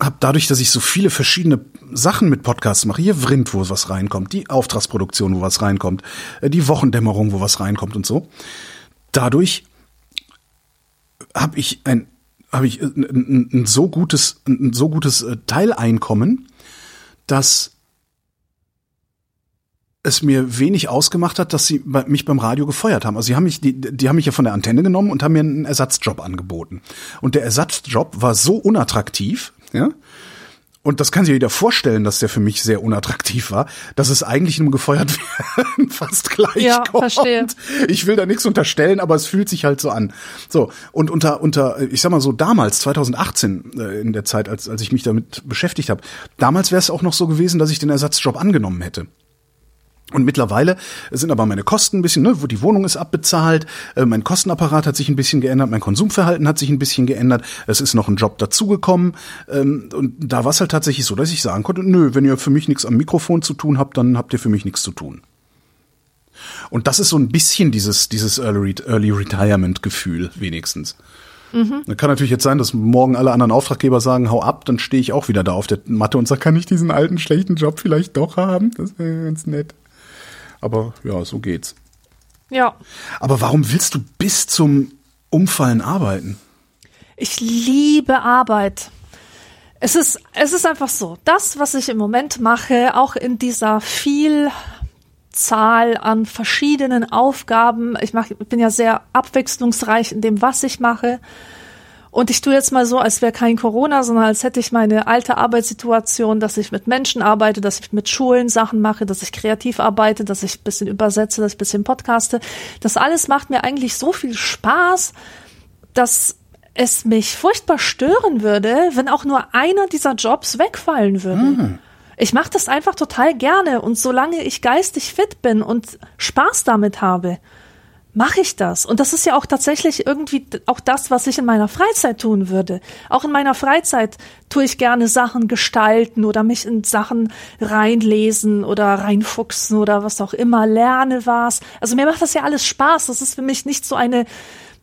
habe dadurch, dass ich so viele verschiedene Sachen mit Podcasts mache, hier Vrind, wo was reinkommt, die Auftragsproduktion, wo was reinkommt, äh, die Wochendämmerung, wo was reinkommt und so. Dadurch habe ich ein habe ich ein, ein, ein, so gutes ein so gutes Teileinkommen, dass es mir wenig ausgemacht hat, dass sie mich beim Radio gefeuert haben. Also sie haben mich, die, die haben mich ja von der Antenne genommen und haben mir einen Ersatzjob angeboten. Und der Ersatzjob war so unattraktiv, ja. Und das kann sich jeder vorstellen, dass der für mich sehr unattraktiv war, dass es eigentlich nur gefeuert werden fast gleich ja, kommt. Verstehe. Ich will da nichts unterstellen, aber es fühlt sich halt so an. So, und unter, unter, ich sag mal so, damals, 2018, äh, in der Zeit, als, als ich mich damit beschäftigt habe, damals wäre es auch noch so gewesen, dass ich den Ersatzjob angenommen hätte. Und mittlerweile sind aber meine Kosten ein bisschen, ne, wo die Wohnung ist abbezahlt, äh, mein Kostenapparat hat sich ein bisschen geändert, mein Konsumverhalten hat sich ein bisschen geändert, es ist noch ein Job dazugekommen. Ähm, und da war es halt tatsächlich so, dass ich sagen konnte, nö, wenn ihr für mich nichts am Mikrofon zu tun habt, dann habt ihr für mich nichts zu tun. Und das ist so ein bisschen dieses, dieses Early, Early Retirement-Gefühl, wenigstens. Mhm. kann natürlich jetzt sein, dass morgen alle anderen Auftraggeber sagen, hau ab, dann stehe ich auch wieder da auf der Matte und sage, kann ich diesen alten, schlechten Job vielleicht doch haben? Das wäre ganz nett. Aber ja, so geht's. Ja. Aber warum willst du bis zum Umfallen arbeiten? Ich liebe Arbeit. Es ist, es ist einfach so. Das, was ich im Moment mache, auch in dieser Vielzahl an verschiedenen Aufgaben. Ich mache, ich bin ja sehr abwechslungsreich in dem, was ich mache. Und ich tue jetzt mal so, als wäre kein Corona, sondern als hätte ich meine alte Arbeitssituation, dass ich mit Menschen arbeite, dass ich mit Schulen Sachen mache, dass ich kreativ arbeite, dass ich ein bisschen übersetze, dass ich ein bisschen podcaste. Das alles macht mir eigentlich so viel Spaß, dass es mich furchtbar stören würde, wenn auch nur einer dieser Jobs wegfallen würde. Mhm. Ich mache das einfach total gerne und solange ich geistig fit bin und Spaß damit habe, mache ich das. Und das ist ja auch tatsächlich irgendwie auch das, was ich in meiner Freizeit tun würde. Auch in meiner Freizeit tue ich gerne Sachen gestalten oder mich in Sachen reinlesen oder reinfuchsen oder was auch immer, lerne was. Also mir macht das ja alles Spaß. Das ist für mich nicht so eine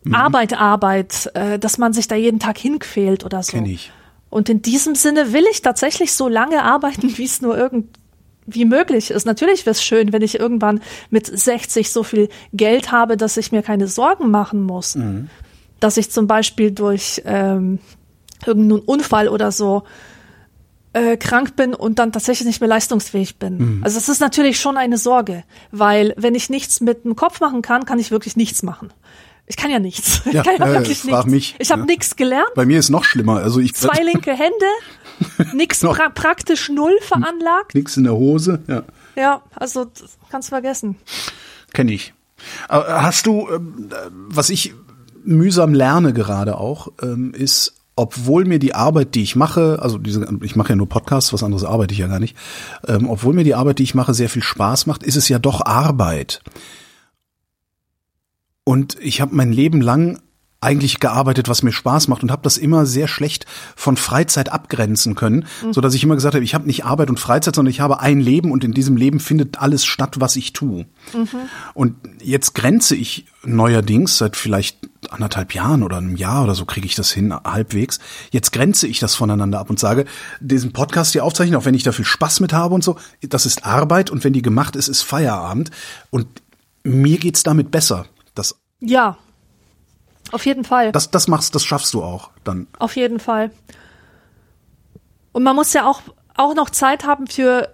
mhm. Arbeit, Arbeit, äh, dass man sich da jeden Tag hinquält oder so. Kenn ich. Und in diesem Sinne will ich tatsächlich so lange arbeiten, wie es nur irgend wie möglich ist. Natürlich wäre es schön, wenn ich irgendwann mit 60 so viel Geld habe, dass ich mir keine Sorgen machen muss. Mhm. Dass ich zum Beispiel durch ähm, irgendeinen Unfall oder so äh, krank bin und dann tatsächlich nicht mehr leistungsfähig bin. Mhm. Also es ist natürlich schon eine Sorge, weil wenn ich nichts mit dem Kopf machen kann, kann ich wirklich nichts machen. Ich kann ja nichts. Ja, ich kann ja, wirklich nichts. Mich, ich habe ja. nichts gelernt. Bei mir ist noch schlimmer. Also ich zwei linke Hände, Nix pra praktisch null veranlagt. Nix in der Hose, ja. Ja, also kannst vergessen. Kenn ich. Hast du, ähm, was ich mühsam lerne gerade auch, ähm, ist, obwohl mir die Arbeit, die ich mache, also diese, ich mache ja nur Podcasts, was anderes arbeite ich ja gar nicht, ähm, obwohl mir die Arbeit, die ich mache, sehr viel Spaß macht, ist es ja doch Arbeit. Und ich habe mein Leben lang eigentlich gearbeitet, was mir Spaß macht und habe das immer sehr schlecht von Freizeit abgrenzen können, mhm. so dass ich immer gesagt habe, ich habe nicht Arbeit und Freizeit, sondern ich habe ein Leben und in diesem Leben findet alles statt, was ich tue. Mhm. Und jetzt grenze ich neuerdings seit vielleicht anderthalb Jahren oder einem Jahr oder so kriege ich das hin halbwegs. Jetzt grenze ich das voneinander ab und sage, diesen Podcast hier aufzeichnen, auch wenn ich da viel Spaß mit habe und so, das ist Arbeit und wenn die gemacht ist, ist Feierabend und mir geht's damit besser. Das ja, auf jeden Fall. Das, das machst, das schaffst du auch dann. Auf jeden Fall. Und man muss ja auch, auch noch Zeit haben für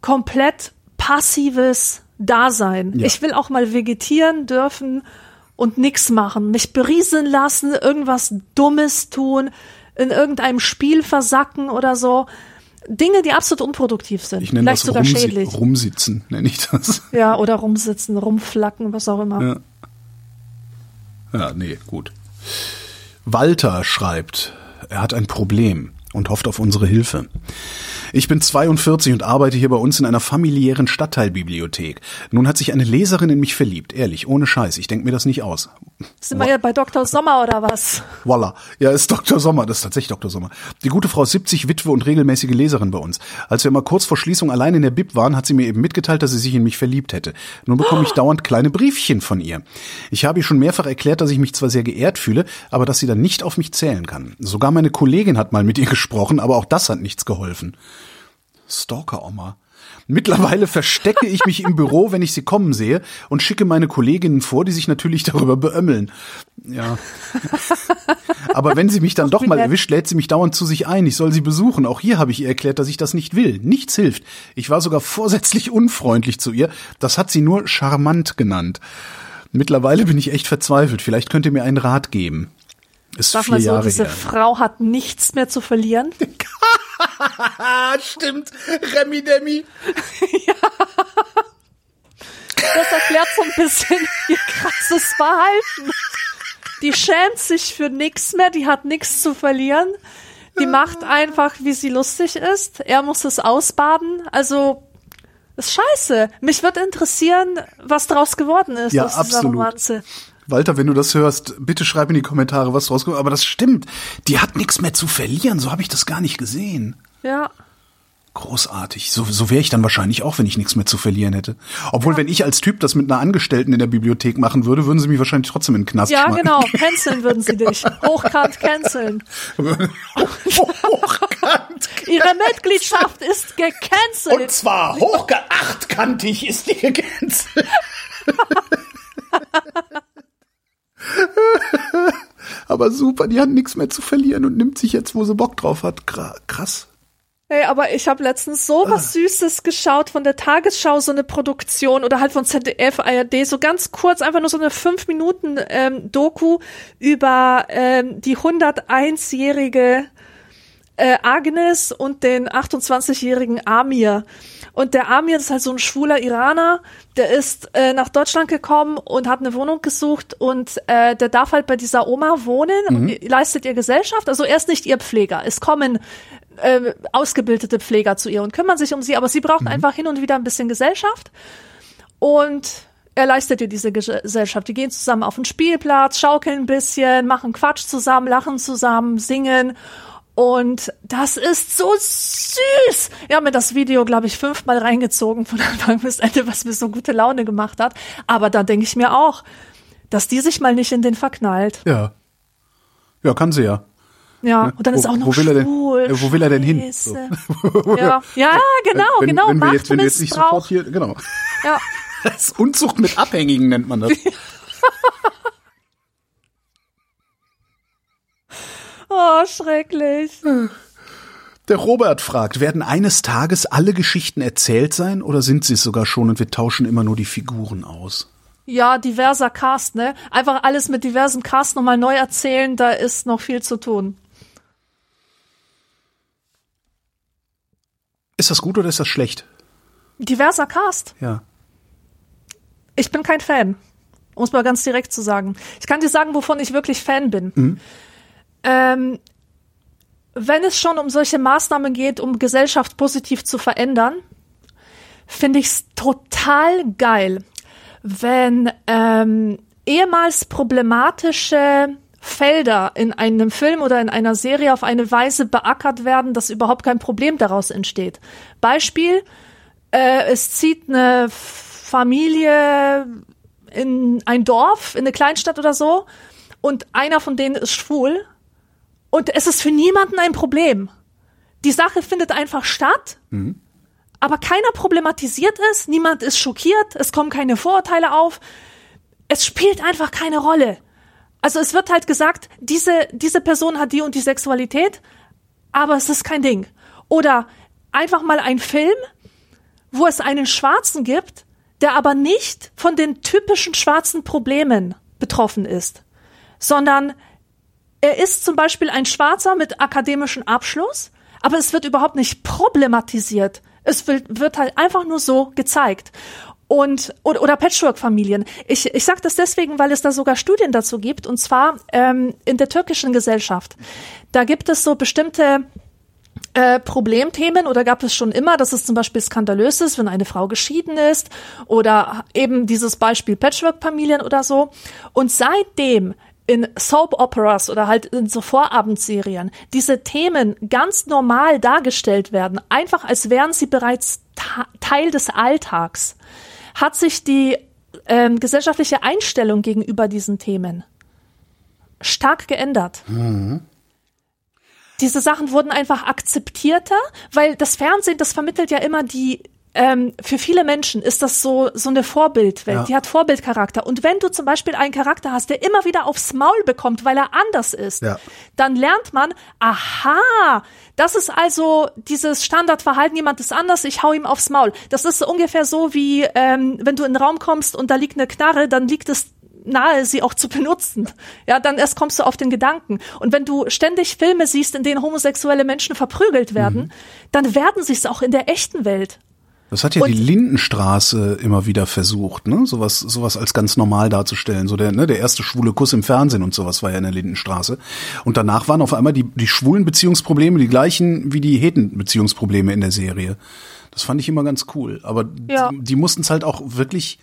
komplett passives Dasein. Ja. Ich will auch mal vegetieren dürfen und nichts machen, mich berieseln lassen, irgendwas Dummes tun, in irgendeinem Spiel versacken oder so. Dinge, die absolut unproduktiv sind. Ich nenne Vielleicht das sogar rumsi schädlich. Rumsitzen, nenne ich das. Ja, oder rumsitzen, rumflacken, was auch immer. Ja. Ja, nee, gut. Walter schreibt, er hat ein Problem und hofft auf unsere Hilfe. Ich bin 42 und arbeite hier bei uns in einer familiären Stadtteilbibliothek. Nun hat sich eine Leserin in mich verliebt. Ehrlich, ohne Scheiß. Ich denke mir das nicht aus. Sind wir ja bei Dr. Sommer oder was? Voila. Ja, ist Dr. Sommer. Das ist tatsächlich Dr. Sommer. Die gute Frau ist 70, Witwe und regelmäßige Leserin bei uns. Als wir mal kurz vor Schließung allein in der Bib waren, hat sie mir eben mitgeteilt, dass sie sich in mich verliebt hätte. Nun bekomme ich dauernd kleine Briefchen von ihr. Ich habe ihr schon mehrfach erklärt, dass ich mich zwar sehr geehrt fühle, aber dass sie dann nicht auf mich zählen kann. Sogar meine Kollegin hat mal mit ihr gesprochen, aber auch das hat nichts geholfen. Stalker-Oma. Mittlerweile verstecke ich mich im Büro, wenn ich sie kommen sehe und schicke meine Kolleginnen vor, die sich natürlich darüber beömmeln. Ja. Aber wenn sie mich dann doch mal erwischt, lädt sie mich dauernd zu sich ein. Ich soll sie besuchen. Auch hier habe ich ihr erklärt, dass ich das nicht will. Nichts hilft. Ich war sogar vorsätzlich unfreundlich zu ihr. Das hat sie nur charmant genannt. Mittlerweile bin ich echt verzweifelt. Vielleicht könnt ihr mir einen Rat geben. Ist Sag mal so, Jahre diese her. Frau hat nichts mehr zu verlieren. Stimmt. Remi Demi. ja. Das erklärt so ein bisschen ihr krasses Verhalten. Die schämt sich für nichts mehr, die hat nichts zu verlieren. Die macht einfach, wie sie lustig ist. Er muss es ausbaden. Also, ist scheiße. Mich wird interessieren, was draus geworden ist ja, aus dieser absolut. Romanze. Walter, wenn du das hörst, bitte schreib in die Kommentare, was draus kommt. Aber das stimmt. Die hat nichts mehr zu verlieren. So habe ich das gar nicht gesehen. Ja. Großartig. So, so wäre ich dann wahrscheinlich auch, wenn ich nichts mehr zu verlieren hätte. Obwohl, ja. wenn ich als Typ das mit einer Angestellten in der Bibliothek machen würde, würden sie mich wahrscheinlich trotzdem in den Knast Ja, schmeißen. genau. Canceln würden sie dich. Hochkant canceln. Hochkant. Ihre Mitgliedschaft ist gecancelt. Und zwar hochgeachtkantig ist die gecancelt. aber super, die hat nichts mehr zu verlieren und nimmt sich jetzt, wo sie Bock drauf hat. Krass. Hey, aber ich habe letztens so was ah. Süßes geschaut von der Tagesschau, so eine Produktion oder halt von ZDF, ARD, so ganz kurz, einfach nur so eine 5 Minuten ähm, Doku über ähm, die 101-jährige äh, Agnes und den 28-jährigen Amir. Und der Amir ist halt so ein schwuler Iraner, der ist äh, nach Deutschland gekommen und hat eine Wohnung gesucht und äh, der darf halt bei dieser Oma wohnen mhm. und leistet ihr Gesellschaft. Also er ist nicht ihr Pfleger. Es kommen äh, ausgebildete Pfleger zu ihr und kümmern sich um sie, aber sie braucht mhm. einfach hin und wieder ein bisschen Gesellschaft. Und er leistet ihr diese Gesellschaft. Die gehen zusammen auf den Spielplatz, schaukeln ein bisschen, machen Quatsch zusammen, lachen zusammen, singen. Und das ist so süß. Ich habe mir das Video, glaube ich, fünfmal reingezogen von Anfang bis Ende, was mir so gute Laune gemacht hat. Aber da denke ich mir auch, dass die sich mal nicht in den verknallt. Ja. Ja, kann sie ja. Ja, ne? und dann wo, ist auch noch wo will er denn, äh, Wo will er denn hin? So. Ja. ja, genau, wenn, genau. Wenn wir, jetzt, wenn wir jetzt nicht sofort hier, genau. Ja. Das Unzucht mit Abhängigen nennt man das. Oh, schrecklich. Der Robert fragt, werden eines Tages alle Geschichten erzählt sein oder sind sie es sogar schon und wir tauschen immer nur die Figuren aus? Ja, diverser Cast, ne? Einfach alles mit diversen Cast nochmal neu erzählen, da ist noch viel zu tun. Ist das gut oder ist das schlecht? Diverser Cast? Ja. Ich bin kein Fan. Um es mal ganz direkt zu sagen. Ich kann dir sagen, wovon ich wirklich Fan bin. Mhm. Ähm, wenn es schon um solche Maßnahmen geht, um Gesellschaft positiv zu verändern, finde ich es total geil, wenn ähm, ehemals problematische Felder in einem Film oder in einer Serie auf eine Weise beackert werden, dass überhaupt kein Problem daraus entsteht. Beispiel, äh, es zieht eine Familie in ein Dorf, in eine Kleinstadt oder so, und einer von denen ist schwul und es ist für niemanden ein Problem. Die Sache findet einfach statt, mhm. aber keiner problematisiert es, niemand ist schockiert, es kommen keine Vorurteile auf. Es spielt einfach keine Rolle. Also es wird halt gesagt, diese, diese Person hat die und die Sexualität, aber es ist kein Ding. Oder einfach mal ein Film, wo es einen Schwarzen gibt, der aber nicht von den typischen schwarzen Problemen betroffen ist, sondern er ist zum Beispiel ein Schwarzer mit akademischem Abschluss, aber es wird überhaupt nicht problematisiert. Es wird, wird halt einfach nur so gezeigt. Und, oder, oder Patchwork-Familien. Ich, ich sage das deswegen, weil es da sogar Studien dazu gibt, und zwar ähm, in der türkischen Gesellschaft. Da gibt es so bestimmte äh, Problemthemen oder gab es schon immer, dass es zum Beispiel skandalös ist, wenn eine Frau geschieden ist oder eben dieses Beispiel Patchwork-Familien oder so. Und seitdem in Soap Operas oder halt in so Vorabendserien diese Themen ganz normal dargestellt werden, einfach als wären sie bereits Teil des Alltags, hat sich die ähm, gesellschaftliche Einstellung gegenüber diesen Themen stark geändert. Mhm. Diese Sachen wurden einfach akzeptierter, weil das Fernsehen, das vermittelt ja immer die ähm, für viele Menschen ist das so so eine Vorbildwelt. Ja. Die hat Vorbildcharakter. Und wenn du zum Beispiel einen Charakter hast, der immer wieder aufs Maul bekommt, weil er anders ist, ja. dann lernt man, aha, das ist also dieses Standardverhalten, jemand ist anders, ich hau ihm aufs Maul. Das ist ungefähr so wie, ähm, wenn du in den Raum kommst und da liegt eine Knarre, dann liegt es nahe, sie auch zu benutzen. Ja, dann erst kommst du auf den Gedanken. Und wenn du ständig Filme siehst, in denen homosexuelle Menschen verprügelt werden, mhm. dann werden sie es auch in der echten Welt. Das hat ja und die Lindenstraße immer wieder versucht, ne? Sowas, sowas als ganz normal darzustellen. So der, ne, der erste schwule Kuss im Fernsehen und sowas war ja in der Lindenstraße. Und danach waren auf einmal die, die schwulen Beziehungsprobleme die gleichen wie die heten Beziehungsprobleme in der Serie. Das fand ich immer ganz cool. Aber ja. die, die mussten es halt auch wirklich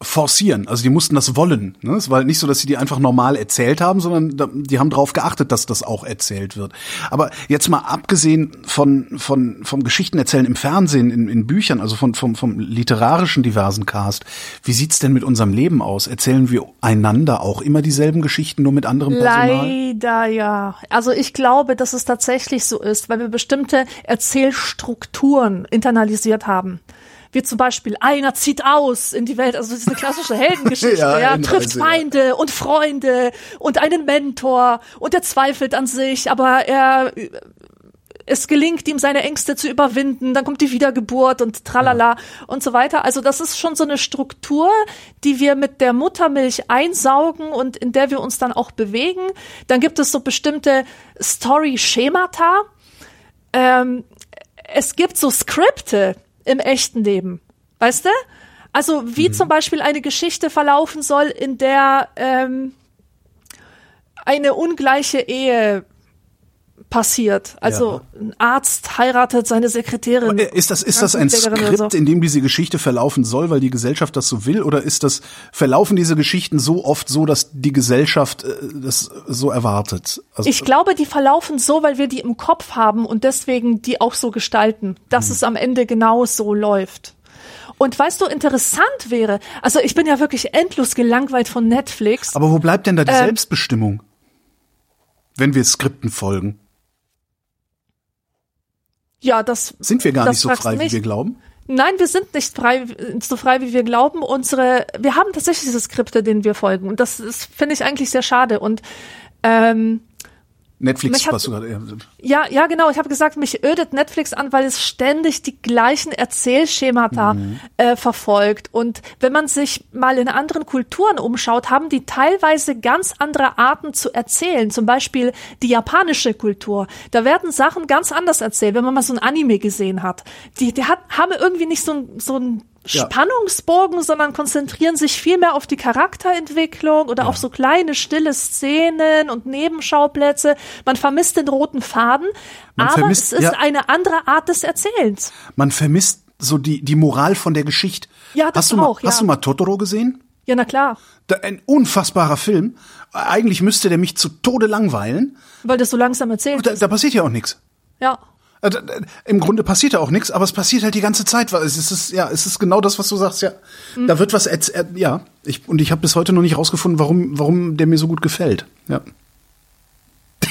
forcieren. Also die mussten das wollen. Ne? Es war halt nicht so, dass sie die einfach normal erzählt haben, sondern die haben darauf geachtet, dass das auch erzählt wird. Aber jetzt mal abgesehen von, von vom Geschichtenerzählen im Fernsehen, in, in Büchern, also von, vom, vom literarischen diversen Cast, wie sieht's denn mit unserem Leben aus? Erzählen wir einander auch immer dieselben Geschichten, nur mit anderem Personal? Leider ja. Also ich glaube, dass es tatsächlich so ist, weil wir bestimmte Erzählstrukturen internalisiert haben wie zum Beispiel einer zieht aus in die Welt, also das ist eine klassische Heldengeschichte, ja, ja trifft Feinde ja. und Freunde und einen Mentor und er zweifelt an sich, aber er es gelingt ihm, seine Ängste zu überwinden, dann kommt die Wiedergeburt und tralala ja. und so weiter. Also das ist schon so eine Struktur, die wir mit der Muttermilch einsaugen und in der wir uns dann auch bewegen. Dann gibt es so bestimmte Story-Schemata. Ähm, es gibt so Skripte, im echten Leben. Weißt du? Also wie mhm. zum Beispiel eine Geschichte verlaufen soll, in der ähm, eine ungleiche Ehe passiert. Also ja. ein Arzt heiratet seine Sekretärin. Ist das, ist das ein Skript, so. in dem diese Geschichte verlaufen soll, weil die Gesellschaft das so will? Oder ist das, verlaufen diese Geschichten so oft so, dass die Gesellschaft äh, das so erwartet? Also, ich glaube, die verlaufen so, weil wir die im Kopf haben und deswegen die auch so gestalten, dass hm. es am Ende genau so läuft. Und weißt du, interessant wäre, also ich bin ja wirklich endlos gelangweilt von Netflix. Aber wo bleibt denn da die ähm, Selbstbestimmung? Wenn wir Skripten folgen. Ja, das sind wir gar nicht so frei, wie wir glauben. Nein, wir sind nicht frei, so frei, wie wir glauben. Unsere, wir haben tatsächlich diese Skripte, denen wir folgen. Und das finde ich eigentlich sehr schade. Und ähm, Netflix, hat, was du gerade. Ja, ja, genau. Ich habe gesagt, mich ödet Netflix an, weil es ständig die gleichen Erzählschemata mhm. äh, verfolgt. Und wenn man sich mal in anderen Kulturen umschaut, haben die teilweise ganz andere Arten zu erzählen. Zum Beispiel die japanische Kultur. Da werden Sachen ganz anders erzählt, wenn man mal so ein Anime gesehen hat. Die, die hat, haben irgendwie nicht so ein, so ein Spannungsbogen, sondern konzentrieren sich viel mehr auf die Charakterentwicklung oder ja. auf so kleine stille Szenen und Nebenschauplätze. Man vermisst den roten Faden, Man aber vermisst, es ist ja. eine andere Art des Erzählens. Man vermisst so die, die Moral von der Geschichte. Ja, das hast du auch, mal, Hast du mal Totoro gesehen? Ja, na klar. Ein unfassbarer Film. Eigentlich müsste der mich zu Tode langweilen. Weil das so langsam erzählt da, da passiert ja auch nichts. Ja. Äh, Im Grunde passiert ja auch nichts, aber es passiert halt die ganze Zeit, weil es ist ja, es ist genau das, was du sagst, ja. Mhm. Da wird was äh, ja, ich und ich habe bis heute noch nicht rausgefunden, warum warum der mir so gut gefällt. Ja.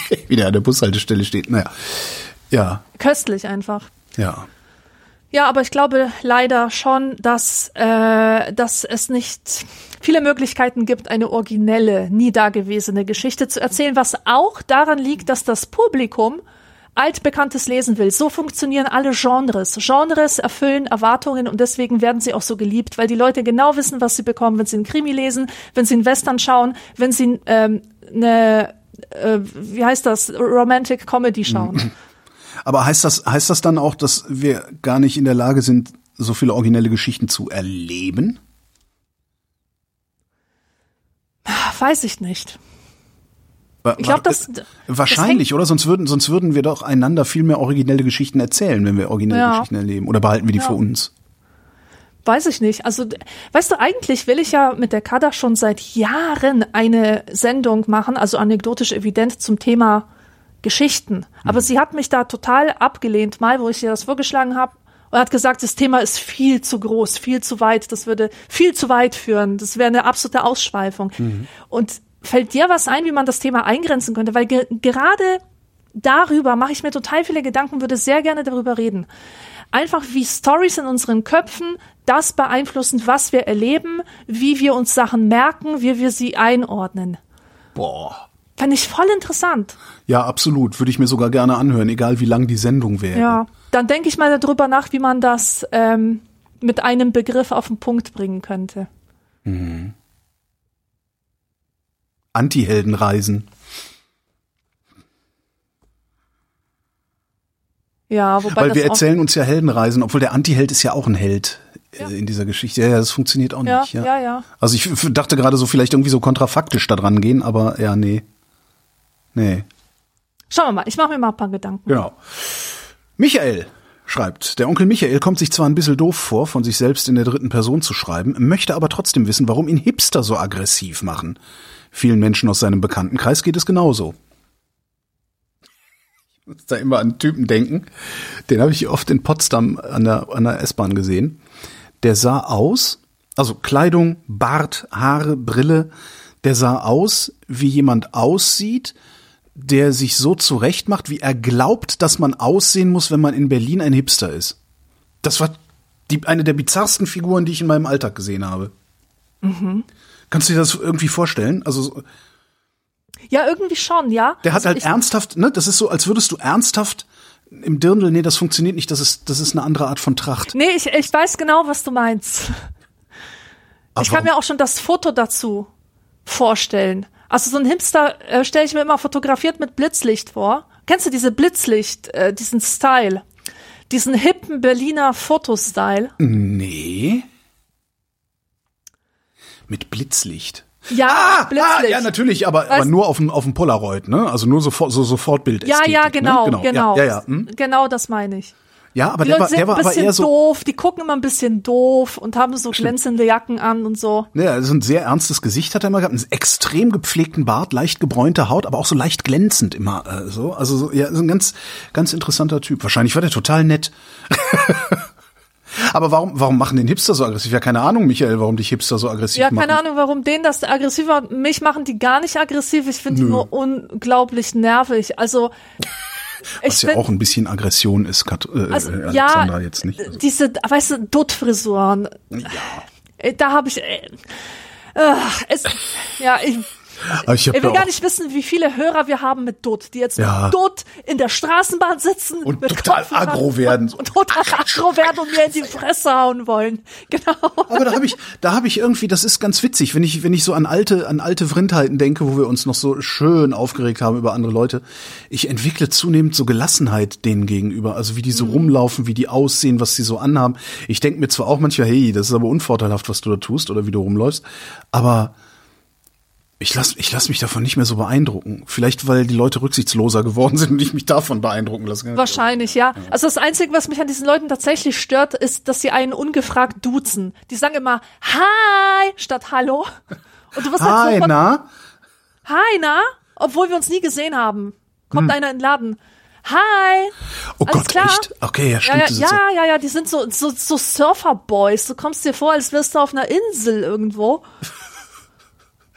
Wieder an der Bushaltestelle steht. Naja. Ja. Köstlich einfach. Ja. Ja, aber ich glaube leider schon, dass, äh, dass es nicht viele Möglichkeiten gibt, eine originelle, nie dagewesene Geschichte zu erzählen, was auch daran liegt, dass das Publikum altbekanntes lesen will. So funktionieren alle Genres. Genres erfüllen Erwartungen und deswegen werden sie auch so geliebt, weil die Leute genau wissen, was sie bekommen, wenn sie einen Krimi lesen, wenn sie einen Western schauen, wenn sie ähm, eine, äh, wie heißt das, Romantic Comedy schauen. Aber heißt das, heißt das dann auch, dass wir gar nicht in der Lage sind, so viele originelle Geschichten zu erleben? Weiß ich nicht. Ich glaube, das wahrscheinlich, das oder? Sonst würden, sonst würden wir doch einander viel mehr originelle Geschichten erzählen, wenn wir originelle ja. Geschichten erleben. Oder behalten wir die ja. für uns? Weiß ich nicht. Also, weißt du, eigentlich will ich ja mit der Kada schon seit Jahren eine Sendung machen, also anekdotisch evident zum Thema Geschichten. Aber mhm. sie hat mich da total abgelehnt, mal, wo ich ihr das vorgeschlagen habe. Und hat gesagt, das Thema ist viel zu groß, viel zu weit, das würde viel zu weit führen, das wäre eine absolute Ausschweifung. Mhm. Und fällt dir was ein, wie man das Thema eingrenzen könnte? Weil ge gerade darüber mache ich mir total viele Gedanken, würde sehr gerne darüber reden. Einfach wie Stories in unseren Köpfen das beeinflussen, was wir erleben, wie wir uns Sachen merken, wie wir sie einordnen. Boah. Fand ich voll interessant. Ja, absolut. Würde ich mir sogar gerne anhören, egal wie lang die Sendung wäre. Ja, dann denke ich mal darüber nach, wie man das ähm, mit einem Begriff auf den Punkt bringen könnte. Mhm. Anti-Heldenreisen. Ja, wobei Weil wir erzählen uns ja Heldenreisen, obwohl der Anti-Held ist ja auch ein Held ja. in dieser Geschichte. Ja, ja, das funktioniert auch ja, nicht. Ja. ja, ja. Also ich dachte gerade so vielleicht irgendwie so kontrafaktisch da dran gehen, aber ja, nee. Nee. Schauen wir mal, ich mache mir mal ein paar Gedanken. Genau. Michael schreibt, der Onkel Michael kommt sich zwar ein bisschen doof vor, von sich selbst in der dritten Person zu schreiben, möchte aber trotzdem wissen, warum ihn Hipster so aggressiv machen. Vielen Menschen aus seinem Bekanntenkreis geht es genauso muss da immer an einen Typen denken. Den habe ich oft in Potsdam an der, an der S-Bahn gesehen. Der sah aus, also Kleidung, Bart, Haare, Brille, der sah aus, wie jemand aussieht, der sich so zurecht macht, wie er glaubt, dass man aussehen muss, wenn man in Berlin ein Hipster ist. Das war die, eine der bizarrsten Figuren, die ich in meinem Alltag gesehen habe. Mhm. Kannst du dir das irgendwie vorstellen? Also ja, irgendwie schon, ja. Der hat also halt ernsthaft, ne, das ist so, als würdest du ernsthaft im Dirndl, nee, das funktioniert nicht, das ist, das ist eine andere Art von Tracht. Nee, ich, ich weiß genau, was du meinst. Aber ich kann mir auch schon das Foto dazu vorstellen. Also so ein Hipster äh, stelle ich mir immer fotografiert mit Blitzlicht vor. Kennst du diese Blitzlicht, äh, diesen Style? Diesen hippen Berliner Fotostyle? Nee. Mit Blitzlicht. Ja, ah, plötzlich. Ah, ja, natürlich, aber, aber nur auf dem, auf dem Polaroid, ne? Also nur so, so Sofortbild. Ja, ja, genau, ne? genau. Genau, ja, ja, ja. Hm? genau das meine ich. Ja, aber die der, Leute war, der war aber eher so doof, die gucken immer ein bisschen doof und haben so glänzende Jacken an und so. Ja, also ein sehr ernstes Gesicht hat er immer gehabt, einen extrem gepflegten Bart, leicht gebräunte Haut, aber auch so leicht glänzend immer äh, so. Also so, ja, so ein ganz ganz interessanter Typ. Wahrscheinlich war der total nett. Aber warum, warum machen den Hipster so aggressiv? Ja, keine Ahnung, Michael, warum dich Hipster so aggressiv machen. Ja, keine Ahnung, warum denen das aggressiv war. Mich machen die gar nicht aggressiv. Ich finde die nur unglaublich nervig. Also, was ja auch ein bisschen Aggression ist, Kat äh, also, äh, Alexandra ja, jetzt nicht. Also. Diese, weißt du, Duttfrisuren. Ja. Äh, da habe ich, äh, äh, es, ja, ich, ich, ich will gar nicht wissen, wie viele Hörer wir haben mit Dutt, die jetzt ja. mit Dutt in der Straßenbahn sitzen und total aggro werden und total aggro werden und mir in die Fresse hauen wollen. Genau. Aber da habe ich, da habe ich irgendwie, das ist ganz witzig, wenn ich, wenn ich so an alte, an alte Vrindheiten denke, wo wir uns noch so schön aufgeregt haben über andere Leute. Ich entwickle zunehmend so Gelassenheit denen gegenüber, also wie die so mhm. rumlaufen, wie die aussehen, was sie so anhaben. Ich denke mir zwar auch manchmal, hey, das ist aber unvorteilhaft, was du da tust oder wie du rumläufst, aber ich lass, ich lass mich davon nicht mehr so beeindrucken. Vielleicht, weil die Leute rücksichtsloser geworden sind und ich mich davon beeindrucken lasse. Wahrscheinlich, ja. ja. Also das Einzige, was mich an diesen Leuten tatsächlich stört, ist, dass sie einen ungefragt duzen. Die sagen immer Hi statt Hallo. Und du wirst halt Hi, sofort, na? Hi, na? Obwohl wir uns nie gesehen haben. Kommt hm. einer in den Laden. Hi. Oh Alles Gott, klar? echt? Okay, ja, stimmt. Ja, ja, ja, ja, die sind so, so, so Surfer-Boys. Du kommst dir vor, als wärst du auf einer Insel irgendwo.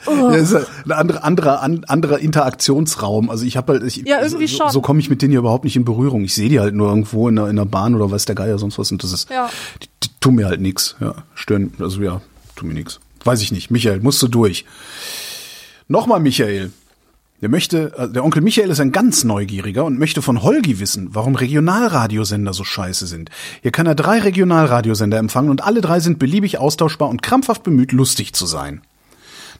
Oh. Ja, ist ein anderer, anderer, anderer Interaktionsraum. Also ich habe halt, ich, ja, irgendwie so, schon. so komme ich mit denen ja überhaupt nicht in Berührung. Ich sehe die halt nur irgendwo in der, in der Bahn oder weiß der Geier sonst was und das ist, ja. die, die tun mir halt nichts. Ja, stören, also ja, tun mir nichts. Weiß ich nicht. Michael, musst du durch. Nochmal Michael. Der möchte, äh, der Onkel Michael ist ein ganz neugieriger und möchte von Holgi wissen, warum Regionalradiosender so scheiße sind. Hier kann er drei Regionalradiosender empfangen und alle drei sind beliebig austauschbar und krampfhaft bemüht, lustig zu sein.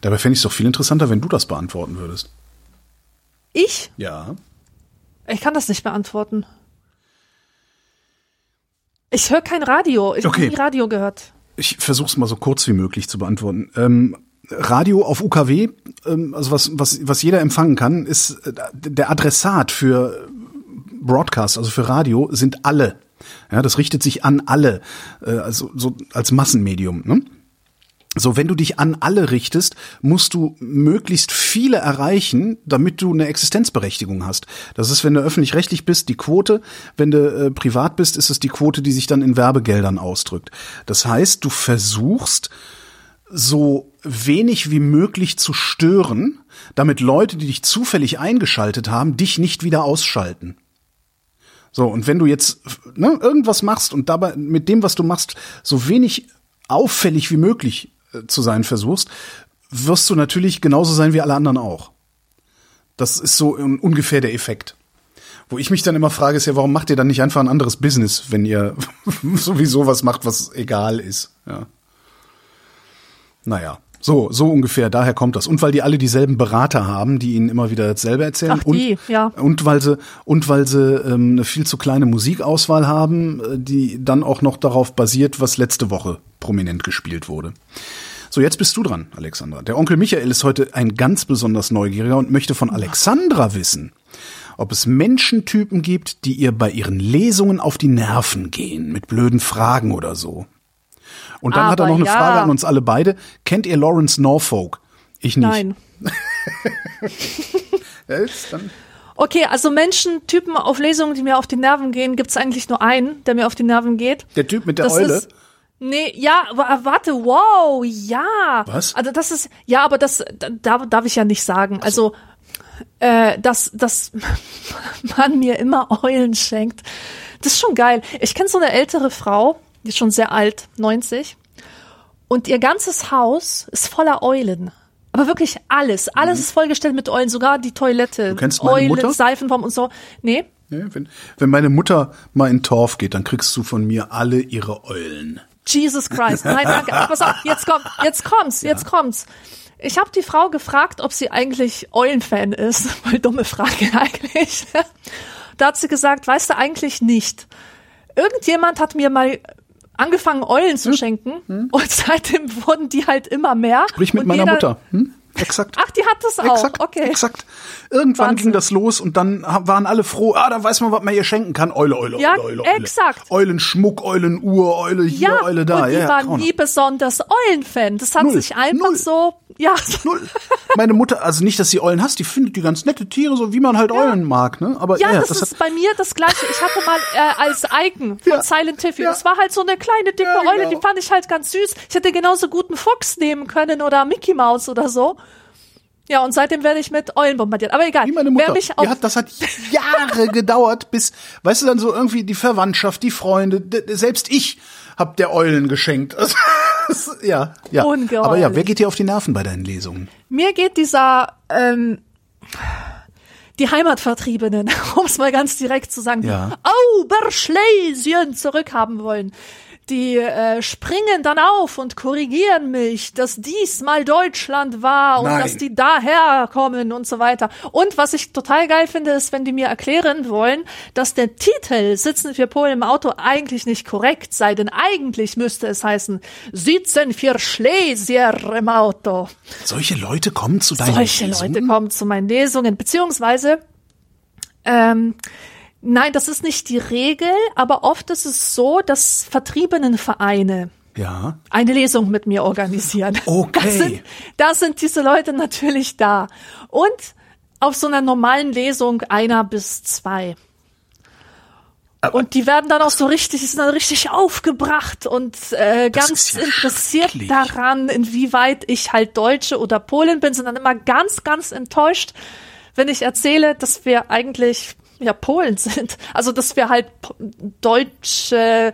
Dabei fände ich es doch viel interessanter, wenn du das beantworten würdest. Ich? Ja. Ich kann das nicht beantworten. Ich höre kein Radio. Ich okay. habe nie Radio gehört. Ich versuche es mal so kurz wie möglich zu beantworten. Ähm, Radio auf UKW, ähm, also was, was, was jeder empfangen kann, ist äh, der Adressat für Broadcast, also für Radio, sind alle. Ja, das richtet sich an alle, äh, also so als Massenmedium. Ne? So, wenn du dich an alle richtest, musst du möglichst viele erreichen, damit du eine Existenzberechtigung hast. Das ist, wenn du öffentlich-rechtlich bist, die Quote. Wenn du äh, privat bist, ist es die Quote, die sich dann in Werbegeldern ausdrückt. Das heißt, du versuchst, so wenig wie möglich zu stören, damit Leute, die dich zufällig eingeschaltet haben, dich nicht wieder ausschalten. So, und wenn du jetzt ne, irgendwas machst und dabei mit dem, was du machst, so wenig auffällig wie möglich zu sein versuchst, wirst du natürlich genauso sein wie alle anderen auch. Das ist so ungefähr der Effekt. Wo ich mich dann immer frage, ist ja, warum macht ihr dann nicht einfach ein anderes Business, wenn ihr sowieso was macht, was egal ist? Ja. Naja. So, so ungefähr, daher kommt das. Und weil die alle dieselben Berater haben, die ihnen immer wieder dasselbe erzählen. Ach, die, und, ja. Und weil sie, und weil sie ähm, eine viel zu kleine Musikauswahl haben, äh, die dann auch noch darauf basiert, was letzte Woche prominent gespielt wurde. So, jetzt bist du dran, Alexandra. Der Onkel Michael ist heute ein ganz besonders neugieriger und möchte von Alexandra wissen, ob es Menschentypen gibt, die ihr bei ihren Lesungen auf die Nerven gehen, mit blöden Fragen oder so. Und dann Aber hat er noch eine ja. Frage an uns alle beide. Kennt ihr Lawrence Norfolk? Ich nicht. Nein. Okay, also Menschentypen auf Lesungen, die mir auf die Nerven gehen, gibt's eigentlich nur einen, der mir auf die Nerven geht. der Typ mit der Das Eule. ist Nee, ja, wa- warte, wow, ja. Was? Also das ist, ja, aber das da, darf ich ja nicht sagen. Also, äh, dass, dass man mir immer Eulen schenkt, das ist schon geil. Ich kenne so eine ältere Frau, die ist schon sehr alt, 90, und ihr ganzes Haus ist voller Eulen. Aber wirklich alles, alles ist vollgestellt mit Eulen, sogar die Toilette. Mhm. Du kennst meine Eulen, Mutter? Seifenbaum und so. Nee, Ja, wenn, wenn meine Mutter mal in Torf geht, dann kriegst du von mir alle ihre Eulen. Jesus Christ. Nein, danke. Aber pass auf, jetzt kommt, jetzt kommt's, jetzt kommt's. Ich habe die Frau gefragt, ob sie eigentlich Eulenfan ist. Voll dumme Frage eigentlich. Da hat sie gesagt, weißt du eigentlich nicht. Irgendjemand hat mir mal angefangen, Eulen Hm? zu schenken und seitdem wurden die halt immer mehr. Sprich mit meiner jeder- Mutter. Hm? Exakt. Ach, die hat das auch. Exakt, okay. exakt. Irgendwann Wahnsinn. ging das los und dann waren alle froh, ah, da weiß man, was man ihr schenken kann. Eule, Eule, Ja, Eule, Eule, exakt. Eulenschmuck, Eulenuhr, Eule hier, Ja, Eule da. und die ja, ja, war kann man nie besonders Eulenfan. Das hat Null. sich einfach Null. so, ja, Null. Meine Mutter, also nicht, dass sie Eulen hasst, die findet die ganz nette Tiere, so wie man halt Eulen mag, ne? Aber Ja, ja, das, das, ist bei mir das gleiche. Ich hatte mal äh, als Icon von Ja. Silent Tiffy. Ja. Das war halt so eine kleine dicke Ja, Eule, genau. die fand ich halt ganz süß. Ich hätte genauso gut einen Fuchs nehmen können oder Mickey Mouse oder so. Ja, und seitdem werde ich mit Eulen bombardiert. Aber egal. wie meine Mutter. Wer mich auf, hat, das hat Jahre gedauert, bis, weißt du, dann so irgendwie die Verwandtschaft, die Freunde, selbst ich hab der Eulen geschenkt. Ja, ja. Ungeheuerlich. Aber ja, wer geht dir auf die Nerven bei deinen Lesungen? mir geht dieser ähm, die Heimatvertriebenen, um es mal ganz direkt zu sagen, Ja. die Oberschlesien zurückhaben wollen. Die äh, springen dann auf und korrigieren mich, dass dies mal Deutschland war und Nein. dass die daher kommen und so weiter. Und was ich total geil finde, ist, wenn die mir erklären wollen, dass der Titel Sitzen für Polen im Auto eigentlich nicht korrekt sei, denn eigentlich müsste es heißen Sitzen für Schlesier im Auto. Solche Leute kommen zu deinen Solche Lesungen? Leute kommen zu meinen Lesungen, beziehungsweise, ähm, nein, das ist nicht die Regel, aber oft ist es so, dass Vertriebenenvereine Ja. eine Lesung mit mir organisieren. Okay. Da sind, da sind diese Leute natürlich da. Und auf so einer normalen Lesung einer bis zwei. und die werden dann auch so richtig, die sind dann richtig aufgebracht und äh, ganz ja interessiert schrecklich. daran, inwieweit ich halt Deutsche oder Polin bin, sind dann immer ganz, ganz enttäuscht, wenn ich erzähle, dass wir eigentlich ja Polen sind. Also dass wir halt deutsche,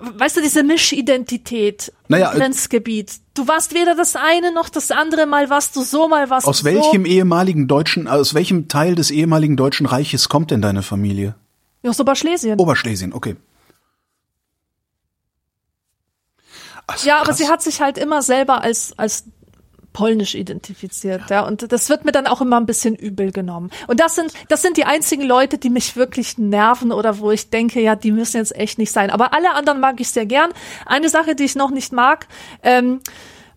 weißt du, diese Mischidentität Naja, im äh, Grenzgebiet. Du warst weder das eine noch das andere, mal warst du so, mal warst Aus du welchem so. ehemaligen deutschen, aus welchem Teil des ehemaligen deutschen Reiches kommt denn deine Familie? Ja, aus Oberschlesien. Oberschlesien, okay. Ach Ja, aber krass. sie hat sich halt immer selber als, als polnisch identifiziert, ja. Und das wird mir dann auch immer ein bisschen übel genommen. Und das sind, das sind die einzigen Leute, die mich wirklich nerven oder wo ich denke, ja, die müssen jetzt echt nicht sein. Aber alle anderen mag ich sehr gern. Eine Sache, die ich noch nicht mag, ähm,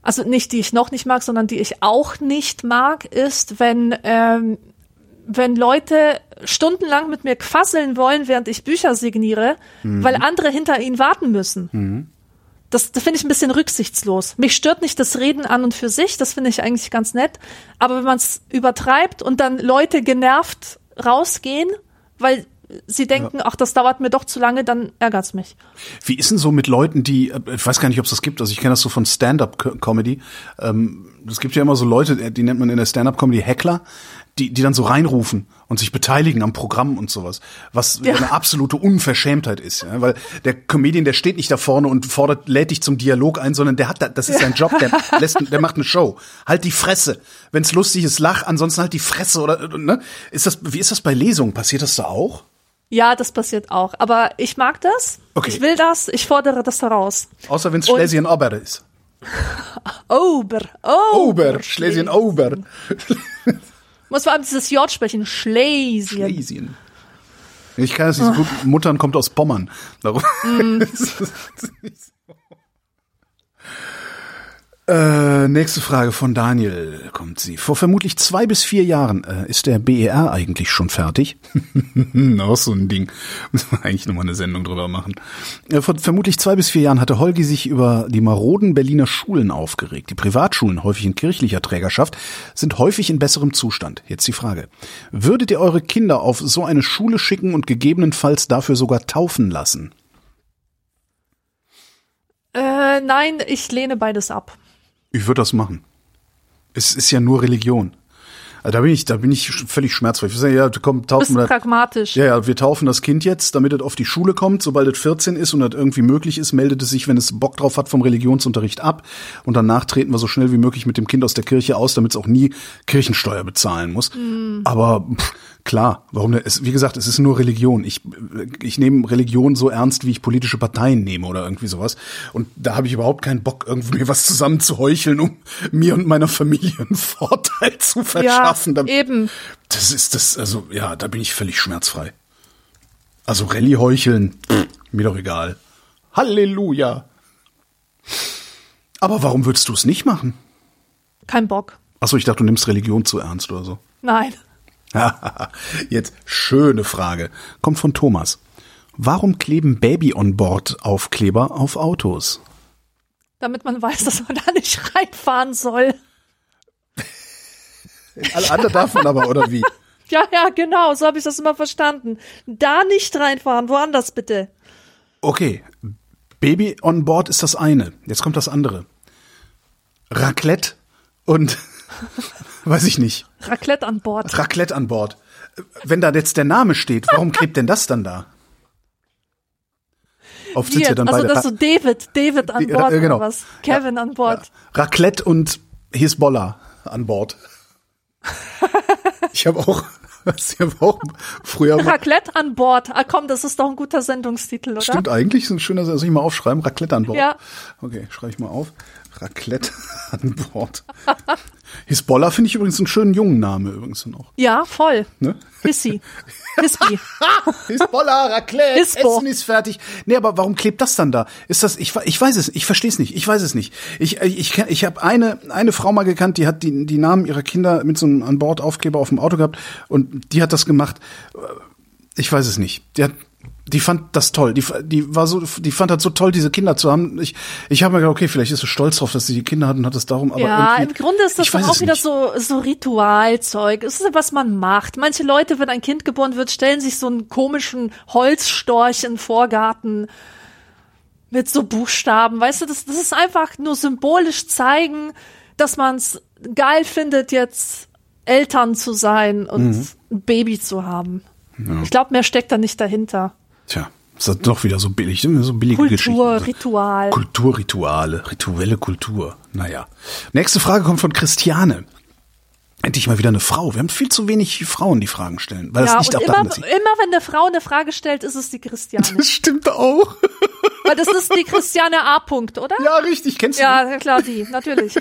also nicht die ich noch nicht mag, sondern die ich auch nicht mag, ist, wenn ähm, wenn Leute stundenlang mit mir quasseln wollen, während ich Bücher signiere, mhm. weil andere hinter ihnen warten müssen. Mhm. Das, das finde ich ein bisschen rücksichtslos. Mich stört nicht das Reden an und für sich, das finde ich eigentlich ganz nett. Aber wenn man es übertreibt und dann Leute genervt rausgehen, weil sie denken, ja. ach, das dauert mir doch zu lange, dann ärgert's mich. Wie ist denn so mit Leuten, die, ich weiß gar nicht, ob es das gibt, also ich kenne das so von Stand-up-Comedy. Ähm, es gibt ja immer so Leute, die nennt man in der Stand-up-Comedy Heckler, die, die dann so reinrufen und sich beteiligen am Programm und sowas, was ja. eine absolute Unverschämtheit ist, ja? weil der Comedian, der steht nicht da vorne und fordert, lädt dich zum Dialog ein, sondern der hat, das ist sein Job, der lässt, der macht eine Show. Halt die Fresse. Wenn's lustig ist, lach, ansonsten halt die Fresse oder, ne? Ist das, wie ist das bei Lesungen? Passiert das da auch? Ja, das passiert auch. Aber ich mag das. Okay. Ich will das. Ich fordere das heraus. Außer wenn es Schlesien-Ober ist. Ober. Ober. Ober. Schlesien-Ober. Muss vor allem dieses J sprechen. Schlesien. Schlesien. Ich kann es nicht so gut. Muttern kommt aus Pommern. Darum. Mm. Äh, nächste Frage von Daniel kommt sie. Vor vermutlich zwei bis vier Jahren äh, ist der BER eigentlich schon fertig. Auch so ein Ding. Muss man eigentlich nochmal eine Sendung drüber machen. Äh, vor vermutlich zwei bis vier Jahren hatte Holgi sich über die maroden Berliner Schulen aufgeregt. Die Privatschulen, häufig in kirchlicher Trägerschaft, sind häufig in besserem Zustand. Jetzt die Frage. Würdet ihr eure Kinder auf so eine Schule schicken und gegebenenfalls dafür sogar taufen lassen? Äh, nein, ich lehne beides ab. Ich würde das machen. Es ist ja nur Religion. Also da bin ich, da bin ich völlig schmerzfrei. Ich sage, ja, komm, taufen wir. pragmatisch. Ja, ja, wir taufen das Kind jetzt, damit es auf die Schule kommt. Sobald es 14 ist und das irgendwie möglich ist, meldet es sich, wenn es Bock drauf hat, vom Religionsunterricht ab. Und danach treten wir so schnell wie möglich mit dem Kind aus der Kirche aus, damit es auch nie Kirchensteuer bezahlen muss. Mhm. Aber pff, Klar, warum es, wie gesagt, es ist nur Religion. Ich, ich nehme Religion so ernst, wie ich politische Parteien nehme oder irgendwie sowas. Und da habe ich überhaupt keinen Bock, irgendwie mir was zusammen zu heucheln, um mir und meiner Familie einen Vorteil zu verschaffen. Ja, eben. Das ist das, also ja, da bin ich völlig schmerzfrei. Also Rallye heucheln, pff, mir doch egal. Halleluja. Aber warum würdest du es nicht machen? Kein Bock. Achso, ich dachte, du nimmst Religion zu ernst oder so. Nein. Jetzt schöne Frage. Kommt von Thomas. Warum kleben Baby on Board Aufkleber auf Autos? Damit man weiß, dass man da nicht reinfahren soll. Alle anderen darf man aber, oder wie? Ja, ja, genau, so habe ich das immer verstanden. Da nicht reinfahren, woanders bitte. Okay, Baby on Board ist das eine. Jetzt kommt das andere. Raclette und Weiß ich nicht. Raclette an Bord. Raclette an Bord. Wenn da jetzt der Name steht, warum klebt denn das dann da? Oft sind ja dann also beide. Also das so David, David an Bord genau. oder was? Kevin ja, an Bord. Ja. Raclette und Hisbollah an Bord. ich habe auch, ich hab auch früher. Raclette an Bord. Ah komm, das ist doch ein guter Sendungstitel, oder? Stimmt eigentlich, ist ein schöner, soll ich mal aufschreiben? Raclette an Bord. Ja. Okay, schreibe ich mal auf. Raclette an Bord. Hisbollah finde ich übrigens einen schönen jungen Name übrigens noch. Ja, voll. Ne? Hissi. Hispi. Hisbollah, Raclette, Hisbo. Essen ist fertig. Nee, aber warum klebt das dann da? Ist das, ich, ich weiß es, ich verstehe es nicht, ich weiß es nicht. Ich, ich, ich, ich habe eine, eine Frau mal gekannt, die hat die, die Namen ihrer Kinder mit so einem an Bord Aufkleber auf dem Auto gehabt und die hat das gemacht. Ich weiß es nicht. Die hat die fand das toll. Die, die war so, die fand das so toll, diese Kinder zu haben. Ich, ich habe mir gedacht, okay, vielleicht ist sie stolz drauf, dass sie die Kinder hat und hat es darum. Aber ja, im Grunde ist das auch wieder so so Ritualzeug. Es ist was man macht. Manche Leute, wenn ein Kind geboren wird, stellen sich so einen komischen Holzstorch in den Vorgarten mit so Buchstaben. Weißt du, das, das ist einfach nur symbolisch zeigen, dass man es geil findet, jetzt Eltern zu sein und mhm. ein Baby zu haben. Ja. Ich glaube, mehr steckt da nicht dahinter. Tja, ist das doch wieder so billig, so billige Kultur, Geschichten. Kulturritual. Kulturrituale, rituelle Kultur. Naja. Nächste Frage kommt von Christiane. Endlich mal wieder eine Frau. Wir haben viel zu wenig Frauen, die Fragen stellen. Weil ja, das nicht und immer, immer wenn eine Frau eine Frage stellt, ist es die Christiane. Das stimmt auch. Weil das ist die Christiane A. -Punkt, oder? Ja, richtig. Kennst du? Ja, klar, die, natürlich.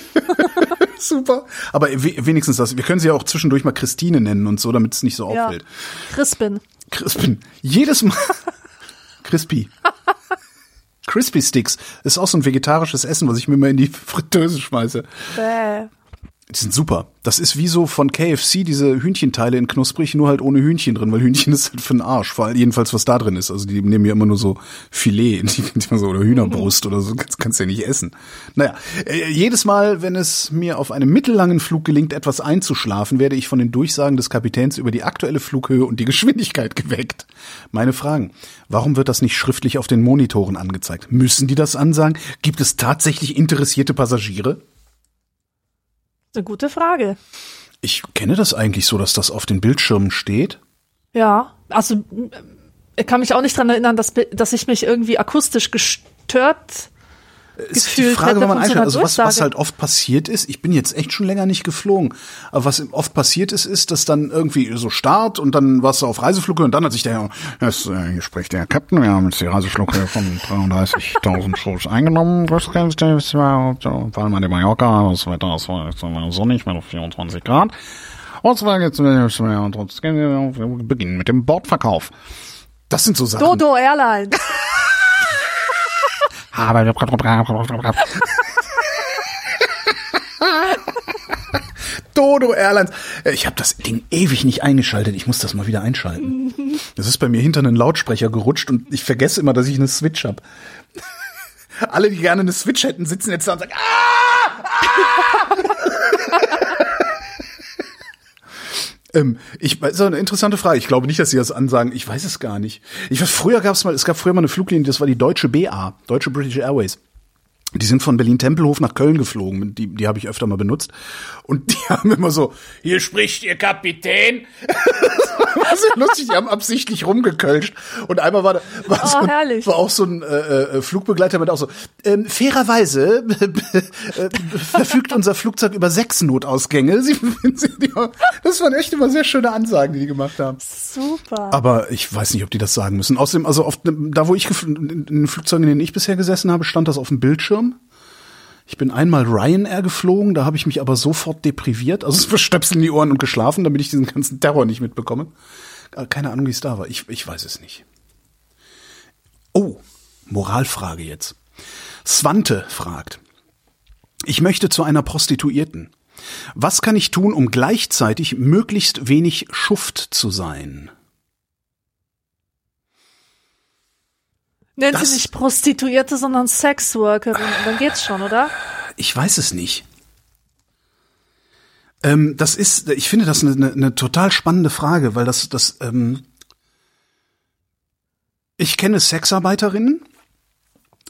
Super. Aber wenigstens das. Wir können sie ja auch zwischendurch mal Christine nennen und so, damit es nicht so auffällt. Crispin. Crispin. Jedes Mal. Crispy. Crispy Sticks ist auch so ein vegetarisches Essen, was ich mir mal in die Fritteuse schmeiße. Bäh. Die sind super. Das ist wie so von KFC, diese Hühnchenteile in knusprig, nur halt ohne Hühnchen drin, weil Hühnchen ist halt für den Arsch. Vor allem jedenfalls, was da drin ist. Also die nehmen ja immer nur so Filet so, oder Hühnerbrust oder so. Das kannst du ja nicht essen. Naja, äh, jedes Mal, wenn es mir auf einem mittellangen Flug gelingt, etwas einzuschlafen, werde ich von den Durchsagen des Kapitäns über die aktuelle Flughöhe und die Geschwindigkeit geweckt. Meine Fragen. Warum wird das nicht schriftlich auf den Monitoren angezeigt? Müssen die das ansagen? Gibt es tatsächlich interessierte Passagiere? Eine gute Frage. Ich kenne das eigentlich so, dass das auf den Bildschirmen steht. Ja, also ich kann mich auch nicht dran erinnern, dass, dass ich mich irgendwie akustisch gestört ist die Frage, wenn man einschaltet. Also was, was halt oft passiert ist, ich bin jetzt echt schon länger nicht geflogen, aber was oft passiert ist, ist, dass dann irgendwie so Start und dann warst du auf Reiseflughöhe und dann hat sich der, das, äh, hier spricht der Captain, wir haben jetzt die Reiseflughöhe von 33.000 Fuß eingenommen, vor allem an der Mallorca, das Wetter ist sonnig, mit 24 Grad. Und zwar jetzt, wir beginnen mit dem Bordverkauf. Das sind so Sachen. Dodo Airlines. Aber Dodo Airlines. Ich habe das Ding ewig nicht eingeschaltet. Ich muss das mal wieder einschalten. Das ist bei mir hinter einen Lautsprecher gerutscht und ich vergesse immer, dass ich eine Switch habe. Alle, die gerne eine Switch hätten, sitzen jetzt da und sagen, ah! ah! Ähm, ich ist eine interessante Frage. Ich glaube nicht, dass sie das ansagen. Ich weiß es gar nicht. Ich weiß, früher gab es mal, es gab früher mal eine Fluglinie, das war die Deutsche BA, Deutsche British Airways. Die sind von Berlin-Tempelhof nach Köln geflogen. Die, die habe ich öfter mal benutzt. Und die haben immer so, hier spricht Ihr Kapitän. war sehr lustig, die haben absichtlich rumgekölscht. Und einmal war, war, oh, so, war auch so ein äh, äh, Flugbegleiter mit auch so, ähm, fairerweise äh, verfügt unser Flugzeug über sechs Notausgänge. Sie, sie, das waren echt immer sehr schöne Ansagen, die die gemacht haben. Super. Aber ich weiß nicht, ob die das sagen müssen. Außerdem, also oft, da wo ich in den Flugzeugen, in denen ich bisher gesessen habe, stand das auf dem Bildschirm. Ich bin einmal Ryanair geflogen, da habe ich mich aber sofort depriviert, also verstöpselt in die Ohren und geschlafen, damit ich diesen ganzen Terror nicht mitbekomme. Äh, keine Ahnung, wie es da war. Ich, ich weiß es nicht. Oh, Moralfrage jetzt. Swante fragt. Ich möchte zu einer Prostituierten. Was kann ich tun, um gleichzeitig möglichst wenig Schuft zu sein? Nennt sie nicht Prostituierte, sondern Sexworkerin. Dann geht's schon, oder? Ich weiß es nicht. Ähm, das ist, ich finde das eine, eine, eine total spannende Frage, weil das, das, ähm, ich kenne Sexarbeiterinnen,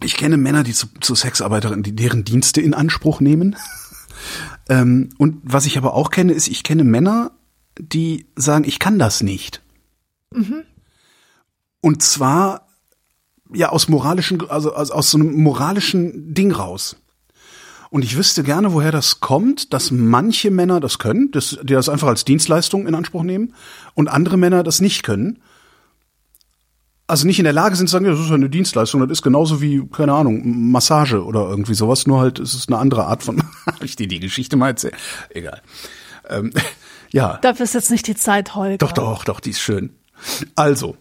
ich kenne Männer, die zu, zu Sexarbeiterinnen, die deren Dienste in Anspruch nehmen. ähm, und was ich aber auch kenne, ist, ich kenne Männer, die sagen, ich kann das nicht. Mhm. Und zwar ja aus moralischen, also aus, aus so einem moralischen Ding raus. Und ich wüsste gerne, woher das kommt, dass manche Männer das können, dass, die das einfach als Dienstleistung in Anspruch nehmen und andere Männer das nicht können. Also nicht in der Lage sind zu sagen, ja, das ist eine Dienstleistung, das ist genauso wie, keine Ahnung, Massage oder irgendwie sowas, nur halt, es ist eine andere Art von, habe ich dir die Geschichte mal erzählt? Egal. Ähm, ja. Dafür ist jetzt nicht die Zeit heute. Doch, doch, doch, die ist schön. Also.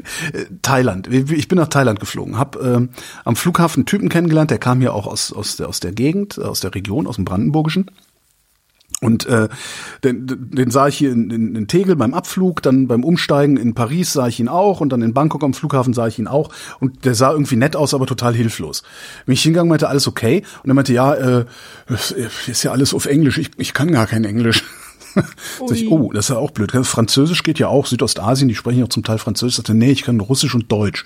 Thailand. Ich bin nach Thailand geflogen, habe ähm, am Flughafen einen Typen kennengelernt, der kam hier auch aus, aus, der, aus der Gegend, aus der Region, aus dem Brandenburgischen. Und äh, den, den sah ich hier in, in, in Tegel beim Abflug, dann beim Umsteigen in Paris sah ich ihn auch und dann in Bangkok am Flughafen sah ich ihn auch. Und der sah irgendwie nett aus, aber total hilflos. Bin ich hingegangen, meinte alles okay. Und er meinte, ja, äh, ist ja alles auf Englisch, ich, ich kann gar kein Englisch. Ich, oh, das ist ja auch blöd. Französisch geht ja auch, Südostasien, die sprechen ja auch zum Teil Französisch. Sagte, nee, ich kann Russisch und Deutsch.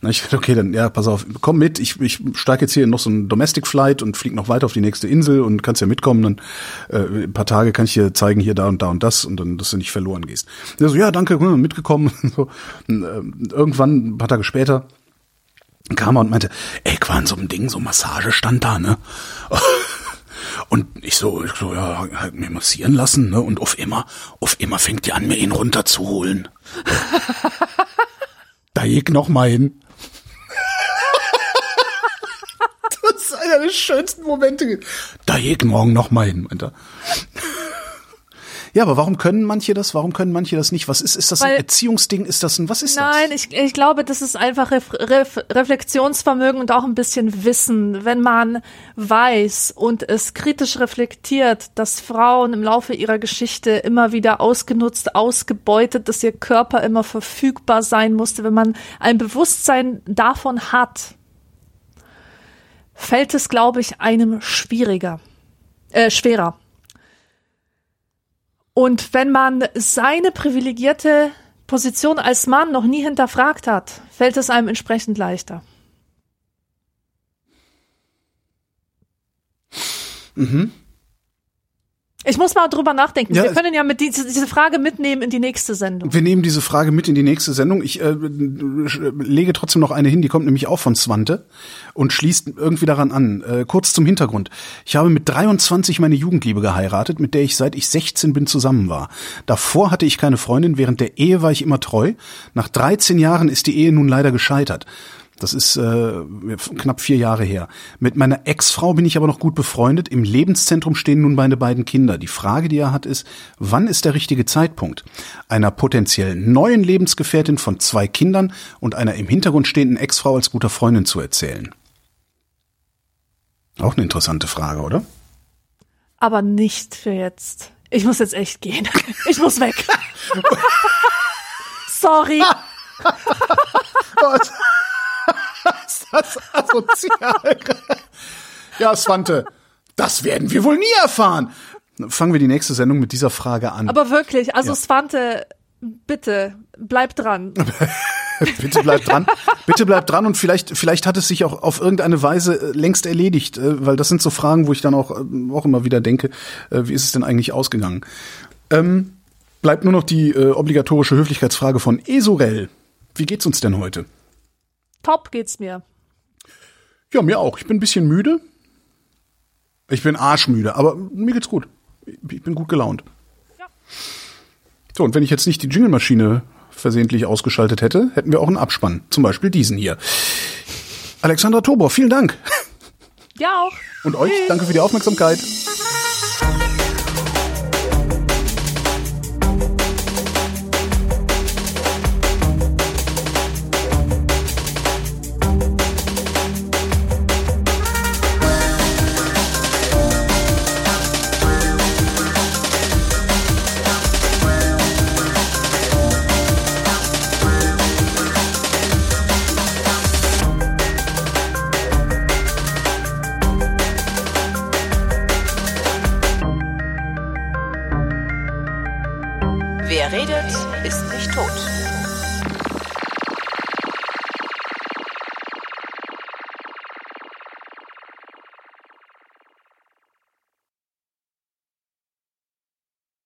Na, ich dachte, okay, dann, ja, pass auf, komm mit, ich, ich steige jetzt hier in noch so ein Domestic Flight und flieg noch weiter auf die nächste Insel und kannst ja mitkommen, dann äh, ein paar Tage kann ich dir zeigen, hier, da und da und das und dann, dass du nicht verloren gehst. Der so, ja, danke, mitgekommen. so, und, äh, irgendwann, ein paar Tage später, kam er und meinte, ey, war in so einem Ding, so Massage stand da, ne? Und ich so, ich so, ja, halt mir massieren lassen, ne? Und auf immer, auf immer fängt die an, mir ihn runterzuholen. da ich noch mal hin. das ist einer der schönsten Momente. Da ich morgen noch mal hin, meint er. Ja, aber warum können manche das? Warum können manche das nicht? Was ist, ist das Weil, ein Erziehungsding? Ist das ein, was ist nein, das? Nein, ich, ich glaube, das ist einfach Ref, Ref, Reflexionsvermögen und auch ein bisschen Wissen. Wenn man weiß und es kritisch reflektiert, dass Frauen im Laufe ihrer Geschichte immer wieder ausgenutzt, ausgebeutet, dass ihr Körper immer verfügbar sein musste, wenn man ein Bewusstsein davon hat, fällt es, glaube ich, einem schwieriger, äh, schwerer. Und wenn man seine privilegierte Position als Mann noch nie hinterfragt hat, fällt es einem entsprechend leichter. Mhm. Ich muss mal drüber nachdenken. Ja, wir können ja mit diese, diese Frage mitnehmen in die nächste Sendung. Wir nehmen diese Frage mit in die nächste Sendung. Ich äh, lege trotzdem noch eine hin, die kommt nämlich auch von Swante und schließt irgendwie daran an. Äh, kurz zum Hintergrund. Ich habe mit 23 meine Jugendliebe geheiratet, mit der ich seit ich 16 bin zusammen war. Davor hatte ich keine Freundin, während der Ehe war ich immer treu. Nach 13 Jahren ist die Ehe nun leider gescheitert. Das ist äh, knapp vier Jahre her. Mit meiner Ex-Frau bin ich aber noch gut befreundet. Im Lebenszentrum stehen nun meine beiden Kinder. Die Frage, die er hat, ist, wann ist der richtige Zeitpunkt, einer potenziell neuen Lebensgefährtin von zwei Kindern und einer im Hintergrund stehenden Ex-Frau als guter Freundin zu erzählen? Auch eine interessante Frage, oder? Aber nicht für jetzt. Ich muss jetzt echt gehen. Ich muss weg. Sorry. Das asozial? ja, Svante, das werden wir wohl nie erfahren. Fangen wir die nächste Sendung mit dieser Frage an. Aber wirklich, also ja. Svante, bitte, bleib dran. bitte bleib dran. Bitte bleib dran und vielleicht, vielleicht hat es sich auch auf irgendeine Weise äh, längst erledigt, äh, weil das sind so Fragen, wo ich dann auch, äh, auch immer wieder denke, wie ist es denn eigentlich ausgegangen? Ähm, bleibt nur noch die äh, obligatorische Höflichkeitsfrage von Esorel. Wie geht's uns denn heute? Top geht's mir. Ja, mir auch. Ich bin ein bisschen müde. Ich bin arschmüde, aber mir geht's gut. Ich bin gut gelaunt. Ja. So, und wenn ich jetzt nicht die Jingle-Maschine versehentlich ausgeschaltet hätte, hätten wir auch einen Abspann. Zum Beispiel diesen hier. Alexandra Tobor, vielen Dank. Ja auch. Und euch, danke für die Aufmerksamkeit.